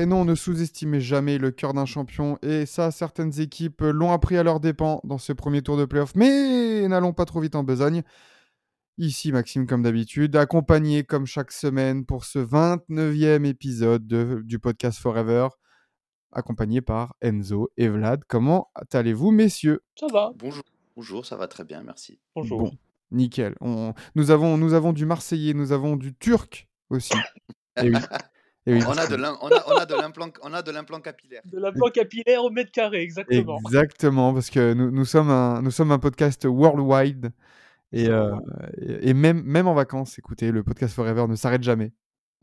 Et non, ne sous-estimez jamais le cœur d'un champion, et ça, certaines équipes l'ont appris à leurs dépens dans ce premier tour de playoff, mais n'allons pas trop vite en besogne. Ici Maxime, comme d'habitude, accompagné comme chaque semaine pour ce 29e épisode de- du podcast Forever, accompagné par Enzo et Vlad. Comment allez-vous, messieurs? Ça va, Bonjour, bonjour, ça va très bien, merci. bonjour. Bon, nickel. On- Nous, avons, nous avons du Marseillais, nous avons du Turc aussi. Et oui. Oui, On a de on a- on a de l'implant, on a de l'implant capillaire. De l'implant capillaire au mètre carré, exactement. Exactement, parce que nous, nous sommes, un, nous sommes un podcast worldwide. Et, euh, et, et même, même en vacances, écoutez, le podcast Forever ne s'arrête jamais.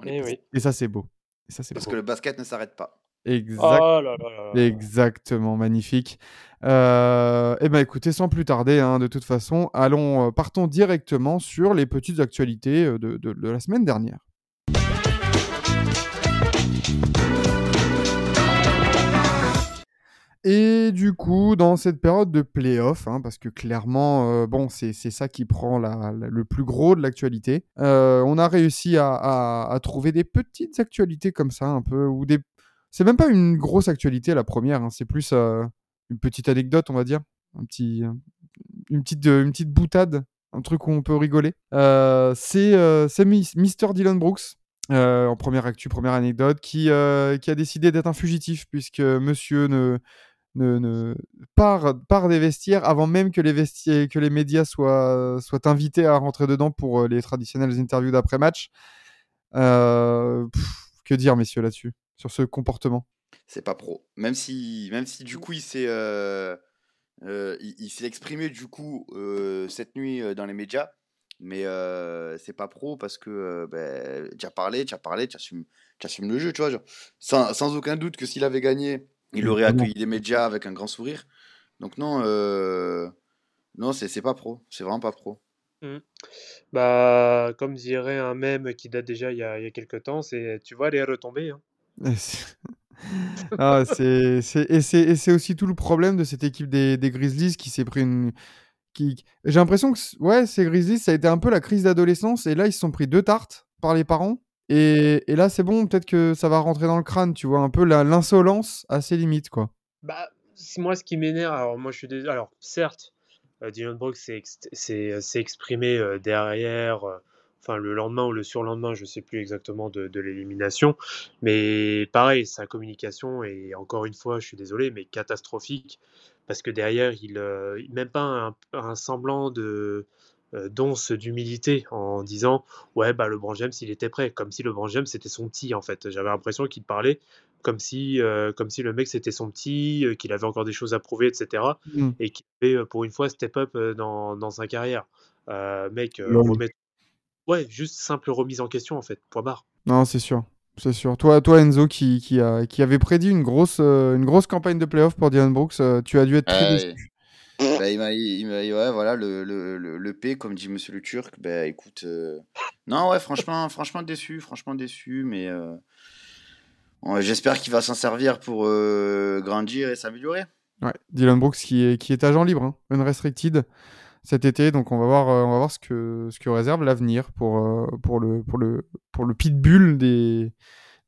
Eh oui. Et ça, c'est beau. Et ça, c'est Parce beau. que le basket ne s'arrête pas. Exact- Oh là là là là. Exactement, magnifique. Euh, eh ben, écoutez, sans plus tarder, hein, de toute façon, allons, euh, partons directement sur les petites actualités de, de- de la semaine dernière. Et du coup, dans cette période de playoff, hein, parce que clairement, euh, bon, c'est ça qui prend la- le plus gros de l'actualité, euh, on a réussi à, trouver des petites actualités comme ça, un peu, ou des... C'est même pas une grosse actualité, la première, hein, c'est plus euh, une petite anecdote, on va dire, un petit, une, petite, une petite boutade, un truc où on peut rigoler. C'est c'est Mis- Mr. Dylan Brooks, en première actu, première anecdote, qui, qui a décidé d'être un fugitif, puisque monsieur ne ne, ne- part, part des vestiaires avant même que les, vestiaires, que les médias soient, soient invités à rentrer dedans pour euh, les traditionnelles interviews d'après-match. Euh, pff, que dire, messieurs, là-dessus, sur ce comportement? C'est pas pro. Même si, même si du coup il s'est, euh, euh, il, il s'est exprimé du coup euh, cette nuit euh, dans les médias, mais euh, c'est pas pro parce que euh, ben, tu as parlé, tu as parlé, tu assumes, le jeu, tu vois. genre. sans, sans aucun doute que s'il avait gagné, il aurait accueilli les médias avec un grand sourire. Donc non, euh, non, c'est c'est pas pro. C'est vraiment pas pro. Bah, comme dirait un mème qui date déjà il y a, il y a quelques temps, c'est tu vois les retombées. hein. Et c'est- Ah, c'est- c'est- et c'est et c'est aussi tout le problème de cette équipe des, des Grizzlies qui s'est pris une. Qui... J'ai l'impression que ouais, ces Grizzlies, ça a été un peu la crise d'adolescence. Et là, ils se sont pris deux tartes par les parents. Et, là, c'est bon, peut-être que ça va rentrer dans le crâne, tu vois, un peu l'insolence à ses limites, quoi. Bah, moi ce qui m'énerve, alors moi je suis désolé, alors certes, euh, Dylan Brooks s'est s'est exprimé euh, derrière, euh, enfin le lendemain ou le surlendemain, je sais plus exactement de, l'élimination, mais pareil, sa communication est encore une fois, je suis désolé, mais catastrophique, parce que derrière, il, euh, même pas un, semblant de euh, d'once d'humilité en disant ouais bah LeBron James il était prêt comme si LeBron James c'était son petit en fait j'avais l'impression qu'il parlait comme si, euh, comme si le mec c'était son petit, euh, qu'il avait encore des choses à prouver, etc. Mm. Et qu'il avait euh, pour une fois step up euh, dans, dans sa carrière. Euh, mec, euh, remettre- Ouais, juste simple remise en question en fait, point barre. Non, c'est sûr. C'est sûr. Toi, toi Enzo, qui, qui, a, qui avait prédit une grosse, euh, une grosse campagne de playoff pour Dylan Brooks, euh, tu as dû être très déçu. Bah, il m'a, il m'a- ouais, voilà, le, le, le, le P, comme dit Monsieur le Turc, bah écoute, euh, non, ouais, franchement, franchement déçu, franchement déçu, mais euh, ouais, j'espère qu'il va s'en servir pour euh, grandir et s'améliorer. Ouais, Dylan Brooks qui est, qui est agent libre, hein, unrestricted cet été, donc on va voir, on va voir ce que, ce que réserve l'avenir pour, pour, le, pour, le, pour le pitbull des,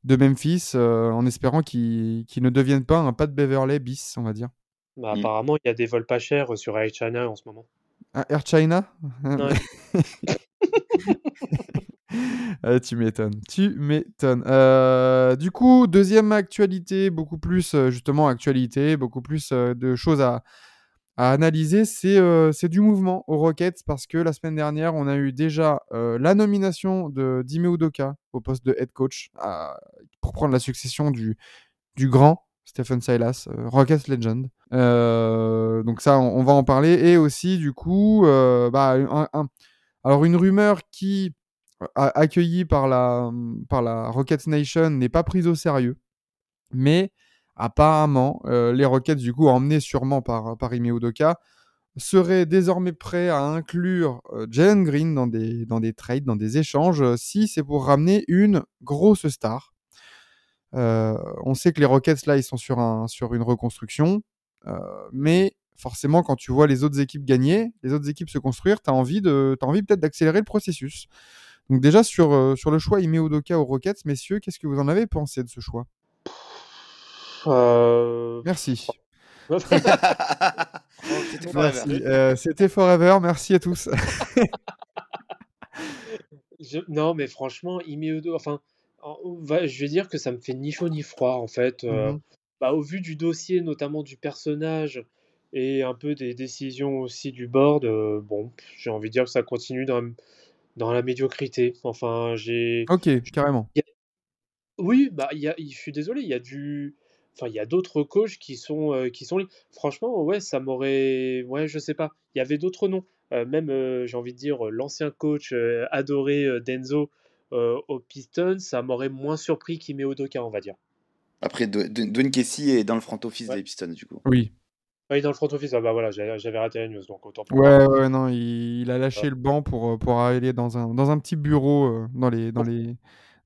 de Memphis, euh, en espérant qu'il qu'il ne devienne pas un Pat Beverley bis, on va dire. Bah, Mm. Apparemment, il y a des vols pas chers euh, sur Air China en ce moment. Ah, Air China? Ouais. Ah, tu m'étonnes, tu m'étonnes. Euh, du coup, deuxième actualité, beaucoup plus euh, justement actualité, beaucoup plus de choses à, à analyser, c'est euh, du mouvement aux Rockets parce que la semaine dernière, on a eu déjà euh, la nomination de Dime Udoka au poste de head coach à- pour prendre la succession du, du grand Stephen Silas, euh, Rockets Legend. Euh, donc ça, on, va en parler. Et aussi, du coup, euh, bah, alors une rumeur qui accueillie par la, par la Rockets Nation n'est pas prise au sérieux. Mais apparemment, les Rockets, du coup, emmenés sûrement par, par Ime Udoka, seraient désormais prêts à inclure euh, Jalen Green dans des, dans des trades, dans des échanges, si c'est pour ramener une grosse star. On sait que les Rockets, là, ils sont sur, un, sur une reconstruction. mais forcément, quand tu vois les autres équipes gagner, les autres équipes se construire, tu as envie, de, envie peut-être d'accélérer le processus. Donc déjà, sur, euh, sur le choix Ime Udoka aux Rockets, messieurs, qu'est-ce que vous en avez pensé de ce choix? Euh, Merci. C'était forever. Merci. Euh, C'était Forever. Merci à tous. Je- Non, mais franchement, Ime Udo, enfin, je vais dire que ça me fait ni chaud ni froid, en fait. Euh, Mhm. bah, au vu du dossier, notamment du personnage, et un peu des décisions aussi du board, euh, bon, j'ai envie de dire que ça continue dans, dans la médiocrité. Enfin, j'ai... Ok, carrément. Oui, bah, y a, je suis désolé, il y a du... Enfin, il y a d'autres coachs qui sont, euh, qui sont. Franchement, ouais, ça m'aurait... Ouais, je sais pas. Il y avait d'autres noms. Euh, même, j'ai envie de dire, l'ancien coach adoré d'Enzo aux Pistons, ça m'aurait moins surpris qu'il met Odoka, on va dire. Après, Dw- Dw- Dwayne Casey est dans le front office Ouais. des Pistons, du coup. Oui. Ah, il est dans le front office, ah bah voilà, j'avais raté la news, donc autant pour Ouais, moi. ouais, non, il, il a lâché le banc pour, euh, pour aller dans un, dans un petit bureau euh, dans les, dans les,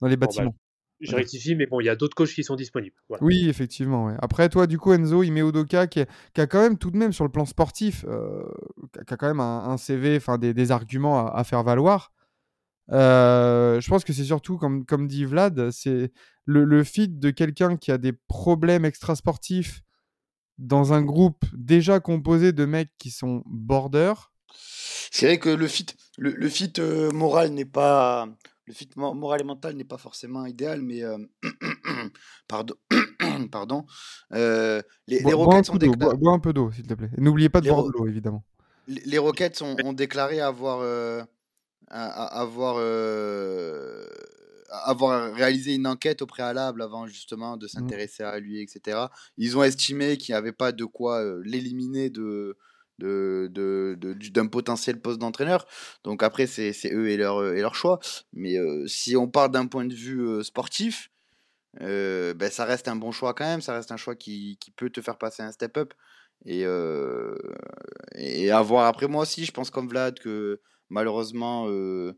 dans les Bon, bah, bâtiments. je rectifie, mais bon, il y a d'autres coachs qui sont disponibles. Voilà. Oui, effectivement. ouais. Après, toi, du coup, Enzo, Ime Udoka, qui, est- qui a quand même tout de même sur le plan sportif, euh, qui a- qui a quand même un, un CV, enfin des, des arguments à, à faire valoir. Euh, je pense que c'est surtout, comme, comme dit Vlad, c'est le, le fit de quelqu'un qui a des problèmes extrasportifs dans un groupe déjà composé de mecs qui sont border. C'est vrai que le fit, le, le fit euh, moral n'est pas. Le fit mo- moral et mental n'est pas forcément idéal, mais. euh, pardon. pardon. euh, les, les Bois, bois un Rockets ont coup d'eau, déclaré. bois, bois un peu d'eau, s'il te plaît. N'oubliez pas de Les boire de l'eau, évidemment. Les les Rockets ont, ont déclaré avoir, euh, avoir, euh, avoir réalisé une enquête au préalable avant justement de s'intéresser à lui, etc. Ils ont estimé qu'il n'y avait pas de quoi euh, l'éliminer de, de, de- de- du- d'un potentiel poste d'entraîneur. Donc après, c'est eux et leur, et leur choix. Mais euh, si on parle d'un point de vue euh, sportif, euh, ben, ça reste un bon choix quand même. Ça reste un choix qui, qui peut te faire passer un step-up. Et, euh, et à voir après moi aussi, je pense comme Vlad que malheureusement, euh,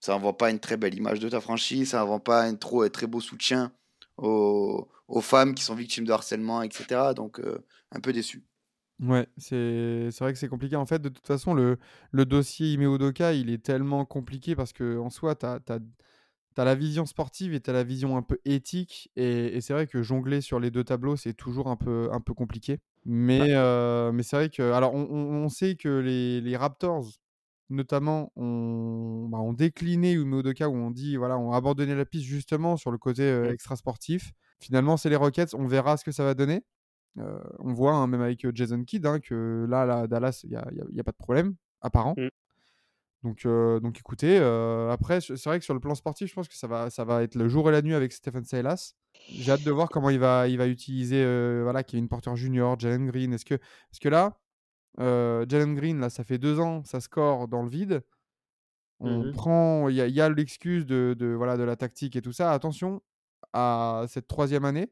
ça n'envoie pas une très belle image de ta franchise, ça n'envoie pas un trop, un très beau soutien aux, aux femmes qui sont victimes de harcèlement, etc. Donc, euh, un peu déçu. Ouais, c'est c'est vrai que c'est compliqué. En fait, de toute façon, le, le dossier Ime Udoka, il est tellement compliqué parce que en soi, tu as, la vision sportive et tu as la vision un peu éthique. Et, et c'est vrai que jongler sur les deux tableaux, c'est toujours un peu, un peu compliqué. Mais, euh, mais c'est vrai que. Alors, on, on- on sait que les, les Raptors, notamment, ont, bah, ont décliné Ime Udoka, où on dit, voilà, ont abandonné la piste justement sur le côté euh, Mm. extra-sportif. Finalement, c'est les Rockets. On verra ce que ça va donner. Euh, on voit hein, même avec euh, Jason Kidd hein, que là, là, Dallas, il n'y a, a- a pas de problème apparent. Mm. Donc, euh, donc écoutez, après, c'est vrai que sur le plan sportif, je pense que ça va, ça va être le jour et la nuit avec Stephen Silas. J'ai hâte de voir comment il va, il va utiliser voilà, Kevin Porter Jr., Jalen Green. Est-ce que, parce que là, euh, Jalen Green, là, ça fait deux ans, ça score dans le vide. On Mhm. prend, il y a, l'excuse de, de, voilà, de la tactique et tout ça. Attention à cette troisième année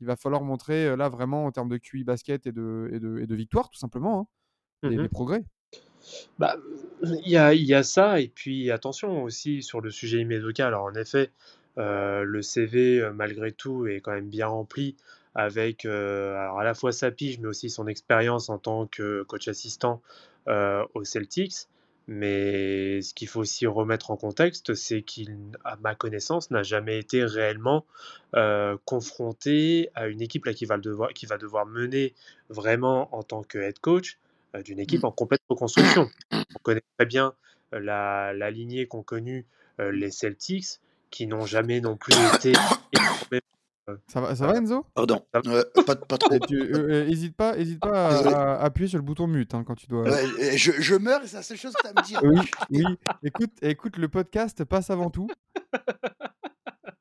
il va falloir montrer là vraiment en termes de QI basket et de, et de, et de victoire tout simplement hein, des, Mhm. des progrès. Bah, il y a, y a ça, et puis attention aussi sur le sujet Imedoka. Alors, en effet, euh, le CV, malgré tout, est quand même bien rempli avec euh, alors à la fois sa pige, mais aussi son expérience en tant que coach assistant euh, aux Celtics. Mais ce qu'il faut aussi remettre en contexte, c'est qu'il, à ma connaissance, n'a jamais été réellement euh, confronté à une équipe là, qui, va le devoir, qui va devoir mener vraiment en tant que head coach euh, d'une équipe en complète reconstruction. On connaît très bien la, la lignée qu'ont connue euh, les Celtics, qui n'ont jamais non plus été Ça va, ça va Enzo? Pardon, euh, pas, pas trop. Euh, euh, hésite pas, hésite pas à, à appuyer sur le bouton mute hein, quand tu dois. Ouais, je, je meurs et c'est la seule chose que tu as à me dire. Oui, oui. Écoute, écoute, le podcast passe avant tout.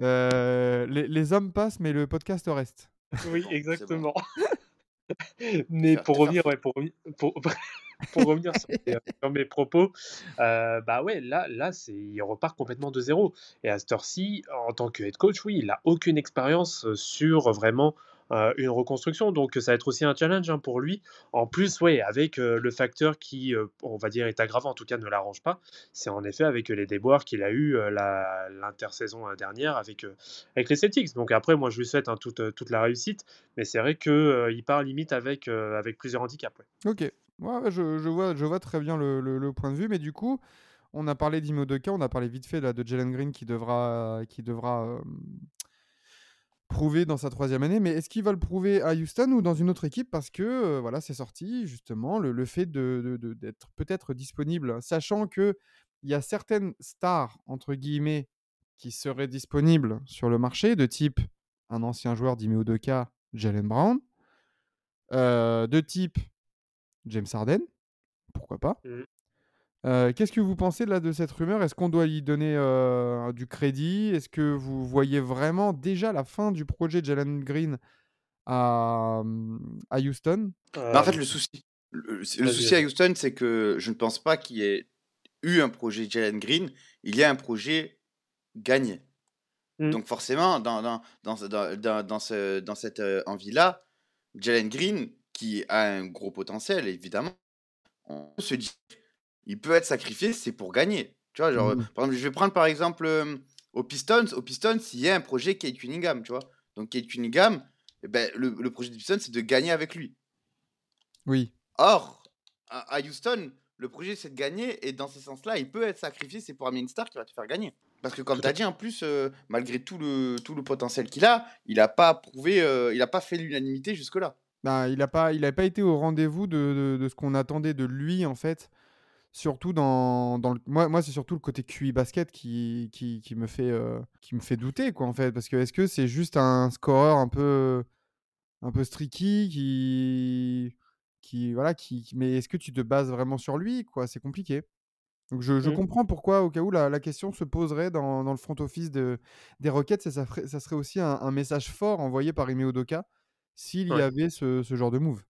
Euh, les, les hommes passent, mais le podcast reste. Oui, exactement. Mais pour revenir, ouais, pour, revenir- pour, pour revenir sur mes, mes propos, euh, bah ouais, là, là il repart complètement de zéro. Et à cette heure-ci, en tant que head coach, oui, il n'a aucune expérience euh, sur vraiment euh, une reconstruction. Donc ça va être aussi un challenge hein, pour lui. En plus, ouais, avec euh, le facteur qui, euh, on va dire, est aggravant, en tout cas ne l'arrange pas, c'est en effet avec les déboires qu'il a eu euh, l'intersaison euh, dernière avec, euh, les Celtics. Donc après, moi, je lui souhaite hein, toute, euh, la réussite. Mais c'est vrai qu'il part limite avec, euh, plusieurs handicaps. Ok. Ouais, je, vois, je vois très bien le, point de vue, mais du coup, on a parlé d'Imo Doka, on a parlé vite fait de Jalen Green qui devra, qui devra prouver dans sa troisième année, mais est-ce qu'il va le prouver à Houston ou dans une autre équipe? Parce que euh, voilà, c'est sorti justement le, fait d'être peut-être disponible, sachant que il y a certaines stars entre guillemets qui seraient disponibles sur le marché, de type un ancien joueur d'Imo Doka, Jalen Brown, euh, de type James Harden, pourquoi pas. Euh, Qu'est-ce que vous pensez là de cette rumeur? Est-ce qu'on doit lui donner euh, du crédit? Est-ce que vous voyez vraiment déjà la fin du projet Jalen Green à, à Houston? Bah, en fait, le souci, le, souci à. Houston, c'est que je ne pense pas qu'il y ait eu un projet Jalen Green. Il y a un projet gagné. Mm. Donc forcément, dans, dans, dans, dans, dans, dans ce, dans cette euh, envie-là, Jalen Green, qui a un gros potentiel, évidemment, on se dit, il peut être sacrifié, c'est pour gagner. Tu vois, genre, euh, par exemple, je vais prendre par exemple euh, aux Pistons. Aux Pistons, il y a un projet Kate Cunningham, tu vois. Donc Kate Cunningham, eh ben, le, le projet des Pistons, c'est de gagner avec lui. Oui. Or, à, à Houston, le projet c'est de gagner et dans ce sens-là, il peut être sacrifié. C'est pour amener une star qui va te faire gagner. Parce que comme tu as dit, en plus, euh, malgré tout le, tout le potentiel qu'il a, il n'a pas prouvé, euh, il n'a pas fait l'unanimité jusque-là. Bah, il n'a pas, il a pas été au rendez-vous de, de- de ce qu'on attendait de lui, en fait. Surtout dans, dans le... Moi, moi c'est surtout le côté QI basket qui, qui, qui me fait, euh, qui me fait douter, quoi, en fait. Parce que est-ce que c'est juste un scoreur un peu, un peu streaky qui... qui voilà, qui... Mais est-ce que tu te bases vraiment sur lui, quoi? C'est compliqué. Donc je, je Mm. comprends pourquoi, au cas où, la, la question se poserait dans, dans le front office de, des Rockets, et ça, ferait- ça serait aussi un, un message fort envoyé par Ime Udoka s'il y avait ce, ce genre de move?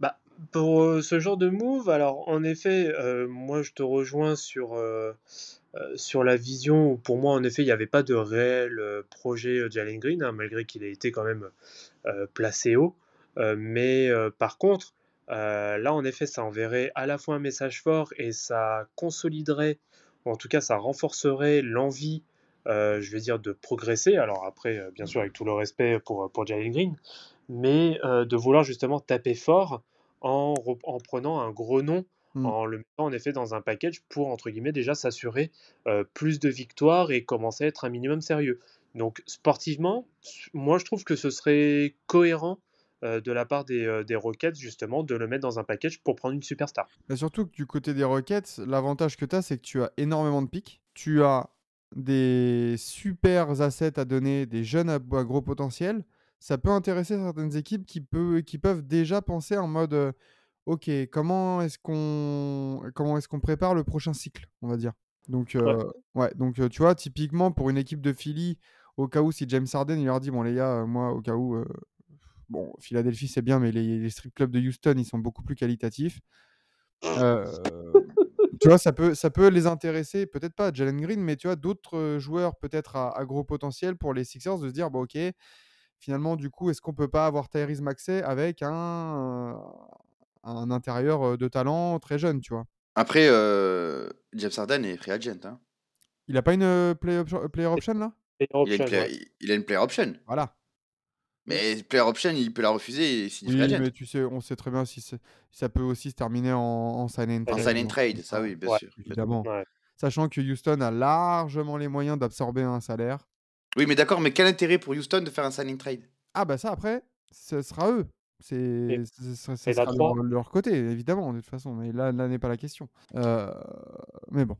Bah, pour euh, ce genre de move, alors en effet, euh, moi je te rejoins sur, euh, sur la vision où pour moi en effet il n'y avait pas de réel projet Jalen Green, hein, malgré qu'il ait été quand même placé haut. Mais par contre, là en effet ça enverrait à la fois un message fort et ça consoliderait, ou en tout cas ça renforcerait l'envie, euh, je vais dire, de progresser. Alors après, euh, bien sûr avec tout le respect pour, pour Jalen Green, mais euh, de vouloir justement taper fort en, re- en prenant un gros nom, Mm. en le mettant en effet dans un package pour, entre guillemets, déjà s'assurer euh, plus de victoires et commencer à être un minimum sérieux. Donc sportivement, moi je trouve que ce serait cohérent de la part des, des Rockets justement de le mettre dans un package pour prendre une superstar. Mais surtout que du côté des Rockets, l'avantage que tu as, c'est que tu as énormément de pics. Tu as des super assets à donner, des jeunes à, à gros potentiel. Ça peut intéresser certaines équipes qui, peut, qui peuvent déjà penser en mode euh, Ok, comment est-ce qu'on comment est-ce qu'on prépare le prochain cycle, on va dire. Donc, euh, ouais, donc euh, tu vois, typiquement pour une équipe de Philly, au cas où si James Harden il leur dit Bon, les gars, moi, au cas où, bon, Philadelphie c'est bien, mais les, les strip clubs de Houston ils sont beaucoup plus qualitatifs. Tu vois, ça peut, ça peut les intéresser, peut-être pas Jalen Green, mais tu vois, d'autres joueurs peut-être à, à gros potentiel pour les Sixers de se dire, bon, ok, finalement, du coup, est-ce qu'on peut pas avoir Tyrese Maxey avec un, euh, un intérieur euh, de talent très jeune, tu vois? Après, euh, James Harden est free agent. Hein. Il a pas une euh, play option- player option là? Il, a option, player, ouais. il a une player option. Voilà. Mais player option, il peut la refuser Oui, mais tu sais, on sait très bien si ça peut aussi se terminer en, en sign and En trade. sign and trade, ça oui, bien Ouais. sûr. Évidemment. Ouais. Sachant que Houston a largement les moyens d'absorber un salaire. Oui, mais d'accord, mais quel intérêt pour Houston de faire un sign and trade? Ah bah ça après, ce sera eux. C'est, leur, leur côté, évidemment, de toute façon. Mais là, là n'est pas la question. Euh, mais bon.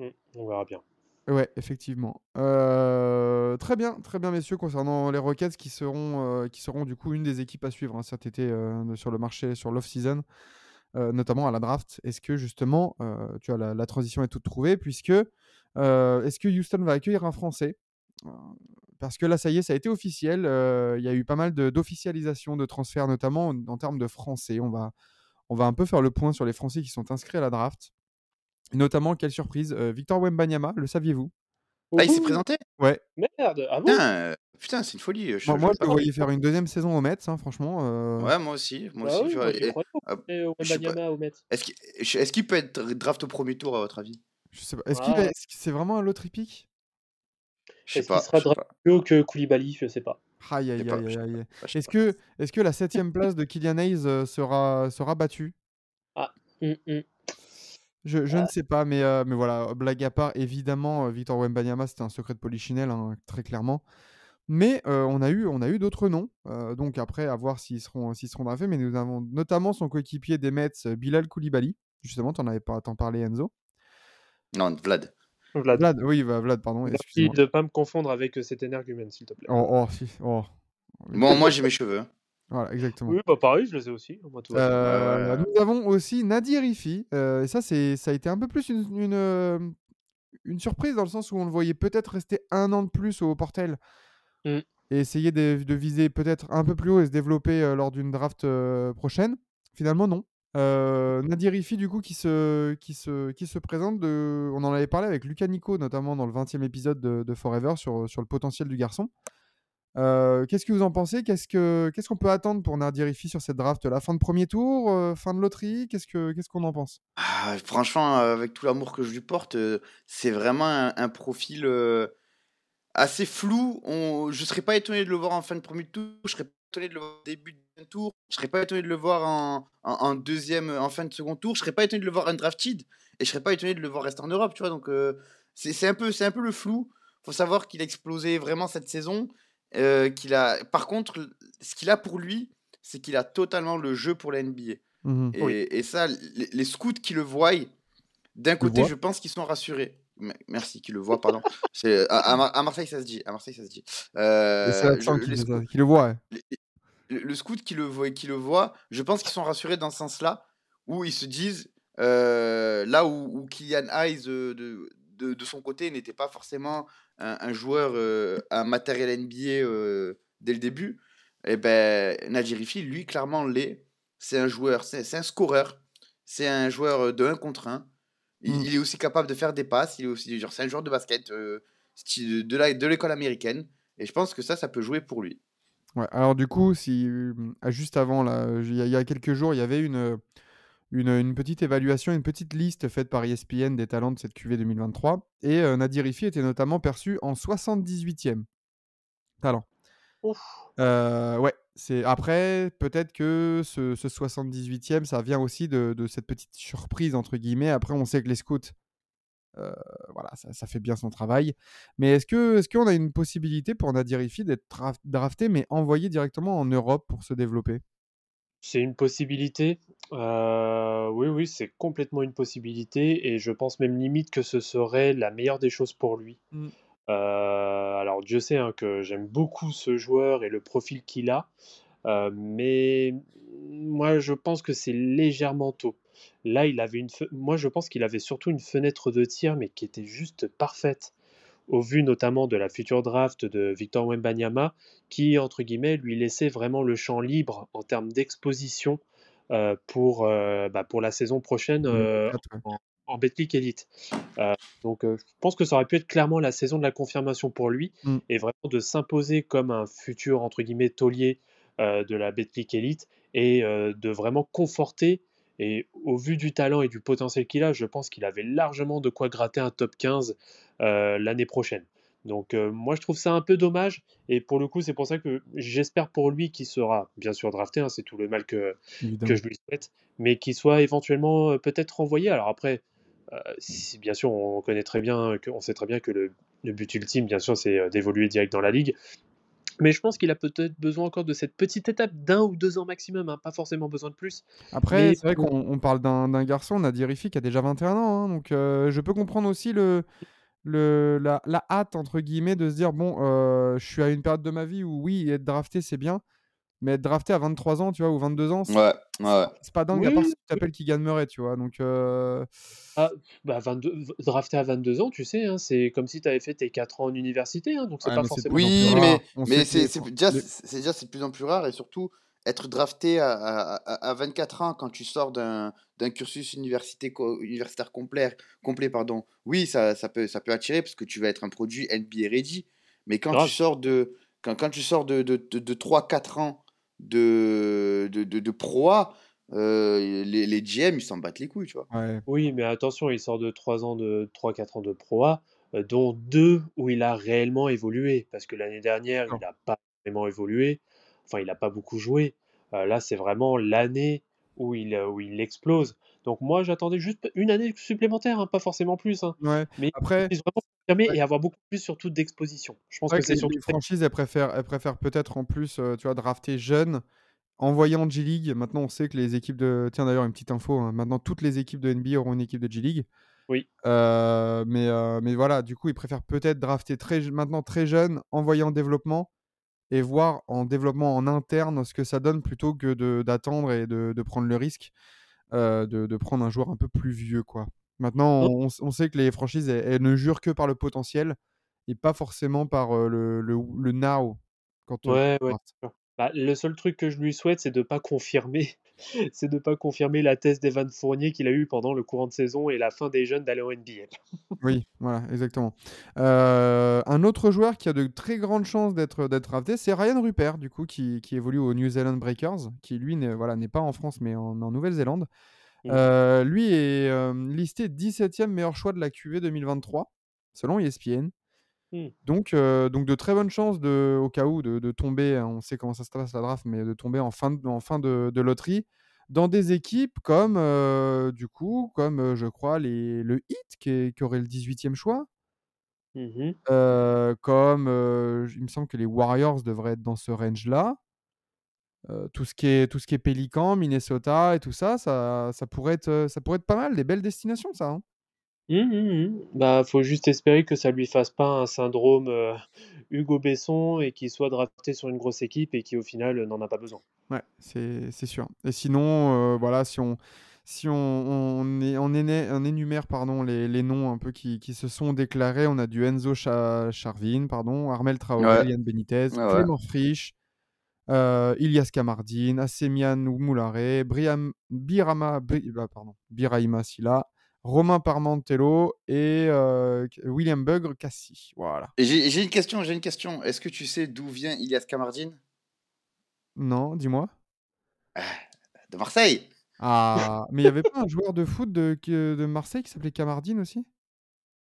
Mm, On verra bien. Ouais, effectivement. Euh, très bien, très bien, messieurs, concernant les Rockets qui seront, euh, qui seront du coup une des équipes à suivre hein, cet été euh, sur le marché, sur l'off-season, euh, notamment à la draft. Est-ce que justement, euh, tu vois, la, la transition est toute trouvée, puisque euh, est-ce que Houston va accueillir un Français? Parce que là, ça y est, ça a été officiel. euh, Il y a eu pas mal d'officialisation de, transferts, notamment en, en termes de Français. On va, on va un peu faire le point sur les Français qui sont inscrits à la draft. Notamment, quelle surprise, euh, Victor Wembanyama, le saviez-vous? Ah, il s'est présenté? Ouais, Merde, ah bon? Putain, euh, putain c'est une folie. Je, moi, je moi, je pas. le voyais faire une deuxième saison au Mets, hein, franchement. euh, Ouais, moi aussi. Moi Bah aussi oui, ah. Est-ce qu'il peut être draft au premier tour, à votre avis? Je sais pas. Est-ce qu'il c'est vraiment un lot pick Est-ce qu'il pas. sera plus haut que Koulibaly Je sais pas. Aïe, Je aïe, sais pas, aïe, aïe, aïe. sais Est-ce que, est que la septième place de Kylian Hayes euh, sera, sera battue? Ah, hum, hum. Je, je ne Ah. sais pas, mais, euh, mais voilà, blague à part, évidemment, euh, Victor Wembanyama, c'était un secret de Polichinelle, hein, très clairement. Mais euh, on a eu, on a eu d'autres noms, euh, donc après, à voir s'ils seront, s'ils seront draftés. Mais nous avons notamment son coéquipier des Mets, Bilal Koulibaly. Justement, t'en avais pas t'en parlais, Enzo? Non, Vlad. Vlad. Vlad, oui, bah, Vlad, pardon, Merci excuse-moi. de pas me confondre avec euh, cet énergumène, s'il te plaît. Oh, oh, si, oh. Bon, moi j'ai mes cheveux. hein. Voilà, exactement. Oui, bah pareil, je les ai aussi. Moi, tout. Euh. Nous avons aussi Nadir Ifi. euh, et ça, c'est, ça a été un peu plus une, une, une surprise dans le sens où on le voyait peut-être rester un an de plus au Portel Mm. et essayer de, de viser peut-être un peu plus haut et se développer euh, lors d'une draft euh, prochaine. Finalement, non. Euh, Nadir Ifi, du coup, qui se, qui se, qui se présente. De... On en avait parlé avec Lucas Nico, notamment dans le 20e épisode de, Forever, sur, sur le potentiel du garçon. Euh, qu'est-ce que vous en pensez? Qu'est-ce que qu'est-ce qu'on peut attendre pour Nadir Ifi sur cette draft La fin de premier tour euh, Fin de loterie? Qu'est-ce que qu'est-ce qu'on en pense? Ah, franchement, avec tout l'amour que je lui porte, c'est vraiment un, profil assez flou. On... Je serais pas étonné de le voir en fin de premier tour. Je serais pas étonné de le voir au début de tour. Je serais pas étonné de le voir en, en, en deuxième, en fin de second tour. Je serais pas étonné de le voir undrafted. Et je serais pas étonné de le voir rester en Europe, tu vois. Donc euh, c'est un peu, c'est un peu le flou. Faut savoir qu'il a explosé vraiment cette saison. euh, qu'il a. Par contre, ce qu'il a pour lui, c'est qu'il a totalement le jeu pour la NBA. Mhm. Et, Oui. et ça, les, les scouts qui le voient, d'un côté, voient je pense qu'ils sont rassurés. Me- Merci, qui le voient, pardon. À, à Mar- à Marseille, ça se dit. À Marseille, ça se dit. Euh, je- qui, les le voit. ouais. le, le scout qui le voit, qui le voit, je pense qu'ils sont rassurés dans ce sens-là, où ils se disent, euh, là où, où Kylian Hayes euh, de, de, de son côté n'était pas forcément un, un joueur, euh, un matériel NBA dès le début, et ben Nadir Ifi, lui, clairement l'est. C'est un joueur, c'est un scoreur, c'est un joueur de 1 contre 1. Il, Mm. il est aussi capable de faire des passes, il est aussi, genre, c'est un joueur de basket de de l'école américaine, et je pense que ça, ça peut jouer pour lui. Ouais, alors du coup, si euh, ah, juste avant là, il y, a- il y a quelques jours, il y avait une, une, une petite évaluation, une petite liste faite par ESPN des talents de cette QV 2023, et euh, Nadir Ifi était notamment perçu en 78e talent. Ouf. Euh, ouais, c'est après peut-être que ce, ce 78e, ça vient aussi de, de cette petite surprise entre guillemets. Après, on sait que les scouts, voilà, ça, ça fait bien son travail. Mais est-ce que est-ce qu'on a une possibilité pour Nadir Ifi d'être draf- drafté mais envoyé directement en Europe pour se développer? C'est une possibilité. Euh, oui, oui, c'est complètement une possibilité. Et je pense même limite que ce serait la meilleure des choses pour lui. Mm. Euh, alors, Dieu sait hein, que j'aime beaucoup ce joueur et le profil qu'il a. Euh, mais moi, je pense que c'est légèrement tôt. Là, il avait une fe- moi, je pense qu'il avait surtout une fenêtre de tir, mais qui était juste parfaite. Au vu notamment de la future draft de Victor Wembanyama, qui, entre guillemets, lui laissait vraiment le champ libre en termes d'exposition euh, pour, euh, bah, pour la saison prochaine euh, 2024, ouais. en, en Betclic Elite. Donc, je pense que ça aurait pu être clairement la saison de la confirmation pour lui Mm. et vraiment de s'imposer comme un futur, entre guillemets, taulier de la Betclic Elite et de vraiment conforter. Et au vu du talent et du potentiel qu'il a, je pense qu'il avait largement de quoi gratter un top 15 euh, l'année prochaine. Donc euh, moi je trouve ça un peu dommage et pour le coup c'est pour ça que j'espère pour lui qu'il sera bien sûr drafté, hein, c'est tout le mal que, que je lui souhaite, mais qu'il soit éventuellement euh, peut-être renvoyé. Alors après, si, bien sûr on connaît très bien, que, on sait très bien que le, le but ultime bien sûr c'est d'évoluer direct dans la ligue, mais je pense qu'il a peut-être besoin encore de cette petite étape d'un ou deux ans maximum, hein, pas forcément besoin de plus. Après, Mais c'est vrai qu'on on parle d'un garçon, Nadir Ifi, qui a déjà 21 ans. hein, donc, euh, je peux comprendre aussi le, le, la, la hâte, entre guillemets, de se dire bon, euh, je suis à une période de ma vie où, oui, être drafté, c'est bien. Mais être drafté à 23 ans, tu vois, ou 22 ans, c'est Ouais, ouais. c'est pas dingue, à part si tu t'appelles Keegan Murray, tu vois. Donc, euh, Ah, bah 22, v- drafté à 22 ans, tu sais, hein, c'est comme si tu avais fait tes 4 ans en université, hein, donc c'est ouais, pas forcément. Oui, plus mais, mais c'est déjà, déjà c'est de plus en plus rare et surtout être drafté à, à, à- à 24 ans quand tu sors d'un d'un cursus université universitaire complet, complet pardon. Oui, ça, ça peut ça peut attirer parce que tu vas être un produit NBA ready. Mais quand tu sors de quand, quand tu sors de, de, de, de 3-4 ans de, de, de, de pro A, euh, les, les GM ils s'en battent les couilles, tu vois. ouais. Oui, mais attention, il sort de 3 ans de 3-4 ans de Pro A, euh, dont 2 où il a réellement évolué. Parce que l'année dernière, il n'a pas vraiment évolué. Enfin, il n'a pas beaucoup joué. Euh, là, c'est vraiment l'année où il, euh, où il explose. Donc moi, j'attendais juste une année supplémentaire, hein, pas forcément plus. hein. Ouais. Mais Après, vraiment confirmer ouais. et avoir beaucoup plus surtout d'exposition. Je pense que c'est surtout les franchises, elles préfèrent, elles préfèrent peut-être en plus, euh, tu vois, drafter jeune, envoyer en G-League. Maintenant, on sait que les équipes de... Tiens, d'ailleurs, une petite info, hein, maintenant, toutes les équipes de NBA auront une équipe de G-League. Oui. Euh, mais, euh, mais voilà, du coup, ils préfèrent peut-être drafter très, maintenant très jeune, envoyer en développement et voir en développement en interne ce que ça donne plutôt que de- d'attendre et de, de prendre le risque de, de prendre un joueur un peu plus vieux, quoi. Maintenant, on, sait que les franchises, elles, elles ne jurent que par le potentiel et pas forcément par euh, le, le, le now quand, Ouais, ouais. Bah, le seul truc que je lui souhaite, c'est de pas confirmer, c'est de pas confirmer la thèse d'Evan Fournier qu'il a eue pendant le courant de saison et la fin des jeunes d'aller en NBA. Oui, voilà, exactement. Euh, un autre joueur qui a de très grandes chances d'être drafté, c'est Ryan Rupert, du coup, qui, qui évolue aux New Zealand Breakers, qui lui n'est voilà, pas en France, mais en, en Nouvelle-Zélande. Euh, lui est listé 17e meilleur choix de la QV 2023, selon ESPN. Mm. Donc, donc de très bonnes chances de, au cas où de, de tomber, hein, on sait comment ça se passe la draft, mais de tomber en fin de, en fin de, de loterie dans des équipes comme, euh, du coup, comme euh, je crois les, le Heat qui, est- qui aurait le 18e choix, euh, comme il me semble que les Warriors devraient être dans ce range-là. Euh, tout ce qui est tout ce qui est Pélican, Minnesota et tout ça, ça, ça pourrait être ça pourrait être pas mal, des belles destinations ça. hein. Mhm, mhm. Bah, faut juste espérer que ça lui fasse pas un syndrome euh, Hugo Besson et qu'il soit drafté sur une grosse équipe et qui au final n'en a pas besoin. Ouais, c'est c'est sûr. Et sinon, euh, voilà, si on si on, on, est, on, énumère pardon les, les noms un peu qui, qui se sont déclarés, on a du Enzo Cha- Charvin, pardon, Armel Traoré, Ouais, Yann Benitez, ouais, ouais. Clément Frisch, euh, Ilias Kamardine, Assemian Moulare, Briam, Birama, Bi- bah, pardon, Biraima Silla, Romain Parmentello et euh, William Bugre Cassi. Voilà. J'ai une question, j'ai une question. Est-ce que tu sais d'où vient Ilias Kamardine? Non, dis-moi. De Marseille Ah, mais il n'y avait pas un joueur de foot de, de Marseille qui s'appelait Camardine aussi?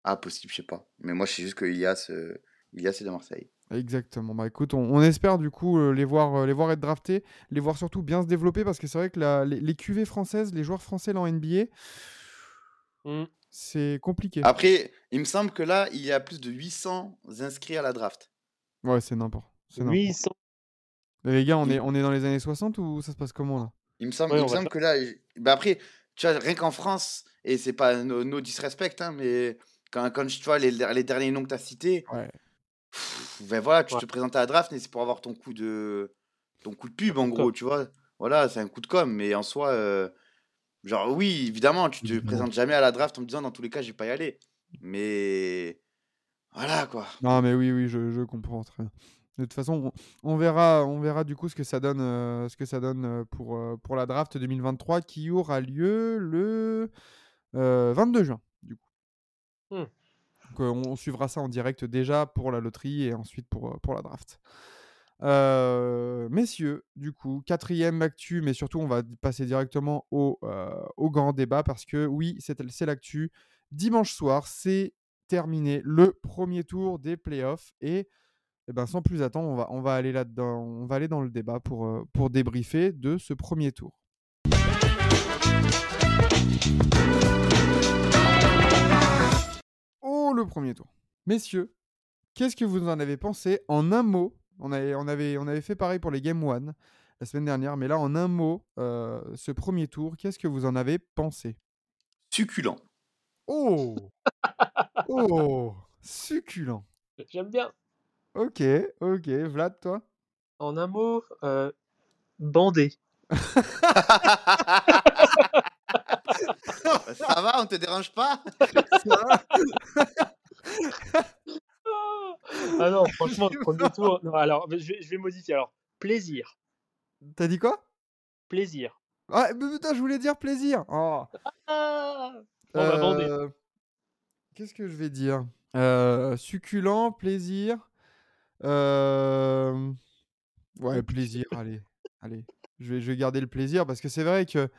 Ah, possible, je sais pas. Mais moi, je sais juste que Ilias, euh, Ilias est de Marseille. Exactement. Bah écoute, on, on espère du coup euh, les, voir, euh, les voir être draftés, les voir surtout bien se développer parce que c'est vrai que la- les, les QV françaises, les joueurs français là en NBA, Mm. c'est compliqué. Après, il me semble que là, il y a plus de 800 inscrits à la draft. Ouais, c'est n'importe. C'est n'importe. 800. Mais les gars, on Il- est, on est dans les années 60 ou ça se passe comment là? Il me semble, Ouais, il on me va semble faire- que là, bah après, tu vois, rien qu'en France, et c'est pas no, no disrespect, hein, mais quand, quand tu vois les, les derniers noms que tu as cités, Ouais. pff, ben voilà, tu Ouais. te présentes à la draft, mais c'est pour avoir ton coup de, ton coup de pub, en gros, com'. tu vois. Voilà, c'est un coup de com', mais en soi, euh, genre, oui, évidemment, tu te Évidemment. présentes jamais à la draft en me disant, dans tous les cas, je vais pas y aller. Mais voilà, quoi. Non, mais oui, oui, je, je comprends très bien. De toute façon, on, verra, on verra du coup ce que ça donne, euh, ce que ça donne euh, pour, euh, pour la draft 2023 qui aura lieu le euh, 22 juin, du coup. Hmm. Donc, on, suivra ça en direct déjà pour la loterie et ensuite pour, euh, pour la draft. Euh, messieurs, du coup, quatrième actu, mais surtout on va passer directement au, euh, au grand débat parce que oui, c'est l'actu. Dimanche soir, c'est terminé le premier tour des playoffs et eh ben, sans plus attendre, on va, on va aller là-dedans, on va aller dans le débat pour, pour débriefer de ce premier tour. Le premier tour. Messieurs, qu'est-ce que vous en avez pensé en un mot? On avait, on, avait, on avait fait pareil pour les Game One la semaine dernière, mais là, en un mot, euh, ce premier tour, qu'est-ce que vous en avez pensé? Succulent. Oh Oh Succulent J'aime bien. Ok, ok. Vlad, toi? En un mot, euh, bandé. Ça va, on te dérange pas? Ah non, franchement, premier tour. Non, alors, je vais, je vais modifier. Alors, plaisir. T'as dit quoi? Plaisir. Ah, mais putain, je voulais dire plaisir. Oh. Ah Bon, bah, bandé. Euh, Qu'est-ce que je vais dire? Euh, Succulent, plaisir. Euh, Ouais, plaisir, allez. Allez. Je vais, je vais garder le plaisir parce que c'est vrai que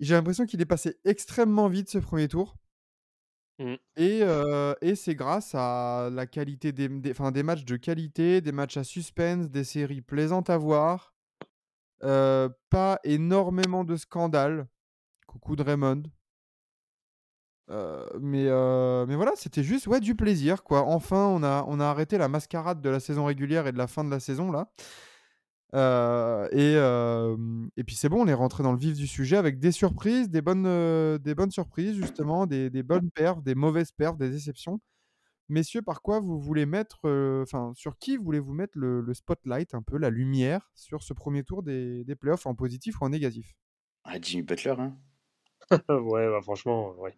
j'ai l'impression qu'il est passé extrêmement vite ce premier tour. Mm. Et, euh, et c'est grâce à la qualité des, des, enfin, des matchs de qualité, des matchs à suspense, des séries plaisantes à voir. Euh, pas énormément de scandales. Coucou Draymond. Euh, mais, euh, mais voilà, c'était juste ouais, du plaisir. quoi. Enfin, on a, on a arrêté la mascarade de la saison régulière et de la fin de la saison là. Euh, et, euh, et puis c'est bon, on est rentré dans le vif du sujet avec des surprises, des bonnes, euh, des bonnes surprises justement, des, des bonnes perfs, des mauvaises perfs, des déceptions. Messieurs, par quoi vous voulez mettre, euh, enfin sur qui voulez-vous mettre le, le spotlight, un peu la lumière sur ce premier tour des, des playoffs en positif ou en négatif? Ah, Jimmy Butler, hein ouais, bah, franchement, ouais.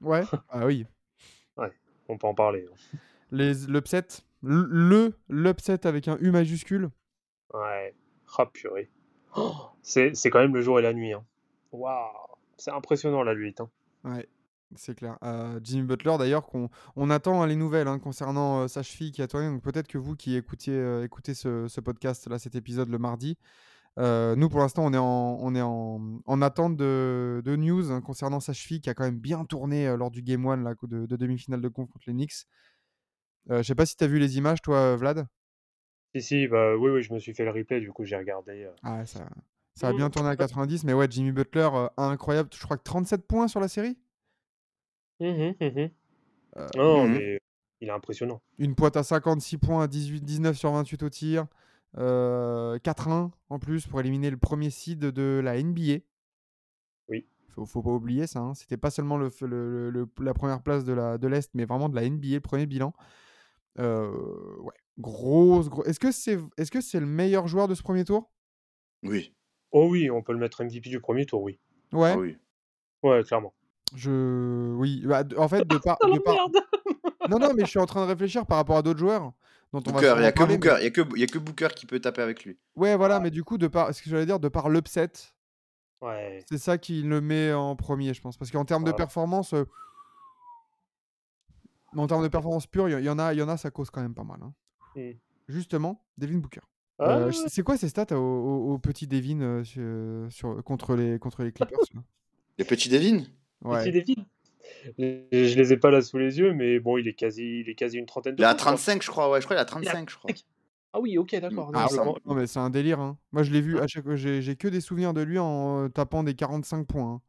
Ouais, ah oui. On peut en parler. hein. Les l'upset, le le- l'upset avec un U majuscule. Ouais. Ah, purée. C'est c'est quand même le jour et la nuit. hein. Waouh. C'est impressionnant la nuit. Hein. Ouais, c'est clair. Euh, Jimmy Butler, d'ailleurs, qu'on on attend hein, les nouvelles hein, concernant euh, sa cheville qui a tourné. Donc peut-être que vous qui écoutiez, euh, écoutez ce, ce podcast, là, cet épisode le mardi, euh, nous pour l'instant on est en, on est en, en attente de, de news concernant sa cheville qui a quand même bien tourné lors du Game 1 là, de, de demi-finale de conf contre les Knicks. Je sais pas si tu as vu les images, toi, Vlad. Si, si, bah oui, oui, je me suis fait le replay, du coup j'ai regardé. euh. Ah, ça, ça a bien tourné à 90, mais ouais, Jimmy Butler, euh, incroyable. Je crois que 37 points sur la série. Mhm, mhm. Euh, Non, Mhm. mais il est impressionnant. Une pointe à 56 points à 18, 19 sur 28 au tir. Euh, 4-1 en plus pour éliminer le premier seed de la NBA. Oui. Faut, faut pas oublier ça. hein. C'était pas seulement le, le- le- le- la première place de la de l'Est, mais vraiment de la NBA, le premier bilan. Euh, ouais. Grosse, gros. Est-ce que c'est est -ce c'est le meilleur joueur de ce premier tour? Oui. Oh oui, on peut le mettre MVP du premier tour, oui. Ouais. Ah oui. Ouais, clairement. Je. Oui. Bah, en fait, de par. Oh de par- merde Non, non, mais je suis en train de réfléchir par rapport à d'autres joueurs dont on va Booker, il n'y a que parler, mais- Booker. Il y a que, il y a que Booker qui peut taper avec lui. Ouais, voilà, mais du coup, de par, ce que j'allais dire, de par l'upset, Ouais. c'est ça qui le met en premier, je pense. Parce qu'en termes de performance, euh, en termes de performance pure, il y, y en a, il y en a, ça cause quand même pas mal. hein. Justement, Devin Booker. Ah, Euh, c'est quoi ses stats au, au- au petit Devin euh, sur, sur- contre les contre les Clippers petits Devin? Ouais. Petit défi. Je, je les ai pas là sous les yeux, mais bon, il est quasi, il est quasi une trentaine de Il a points, quoi. 35, je crois. Ouais, je crois qu'il a 35, je crois. Ah oui, ok, d'accord. Ah, non, Non, mais c'est un délire. hein. Moi, je l'ai vu Ah. à chaque fois. J'ai que des souvenirs de lui en euh, tapant des 45 points. hein.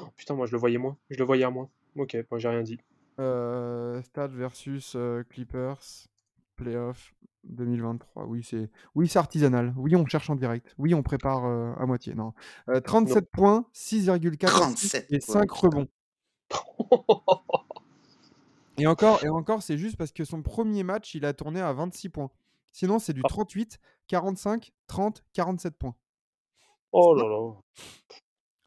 Oh, putain, moi je le voyais moins. Je le voyais à moins. Ok, moi j'ai rien dit. Euh, Stade versus euh, Clippers, playoff 2023. Oui, c'est oui, c'est artisanal. Oui, on cherche en direct. Oui, on prépare euh, à moitié. Non. Euh, 37 points, 6,4 assists 37 et points, 5 putain. rebonds. Et encore, et encore, c'est juste parce que son premier match, il a tourné à 26 points. Sinon, c'est du Ah. 38, 45, 30, 47 points. oh là là.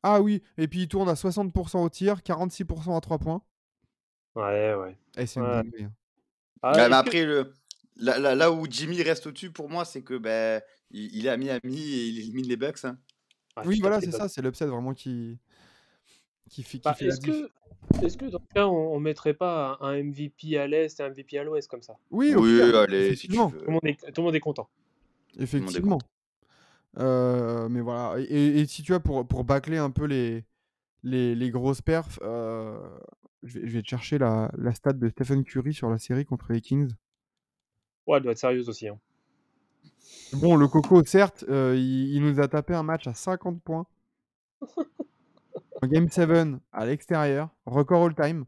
Ah oui, et puis il tourne à 60% au tir, 46% à 3 points. Ouais, ouais. Et c'est une Ouais. dinguerie, hein. Ah, mais que- après, le, là, là- là où Jimmy reste au-dessus, pour moi, c'est que ben, il, il est à Miami et il élimine les Bucks. hein. Ah, Oui, voilà, c'est ça, c'est l'upset vraiment qui, qui fait, qui Bah, fait la est-ce que, est-ce que dans ce cas, on, on mettrait pas un MVP à l'est et un MVP à l'ouest comme ça? Oui, Oui, pire, allez, si tu tout le, monde est, tout le monde est content. Effectivement. Euh, mais voilà. Et, et- et si tu vois, pour, pour bâcler un peu les, les, les grosses perfs, euh, je, vais, je vais te chercher la, la stat de Stephen Curry sur la série contre les Kings. Ouais, elle doit être sérieuse aussi. hein. Bon, le Coco, certes, euh, il, il nous a tapé un match à 50 points. en Game 7 à l'extérieur, record all-time.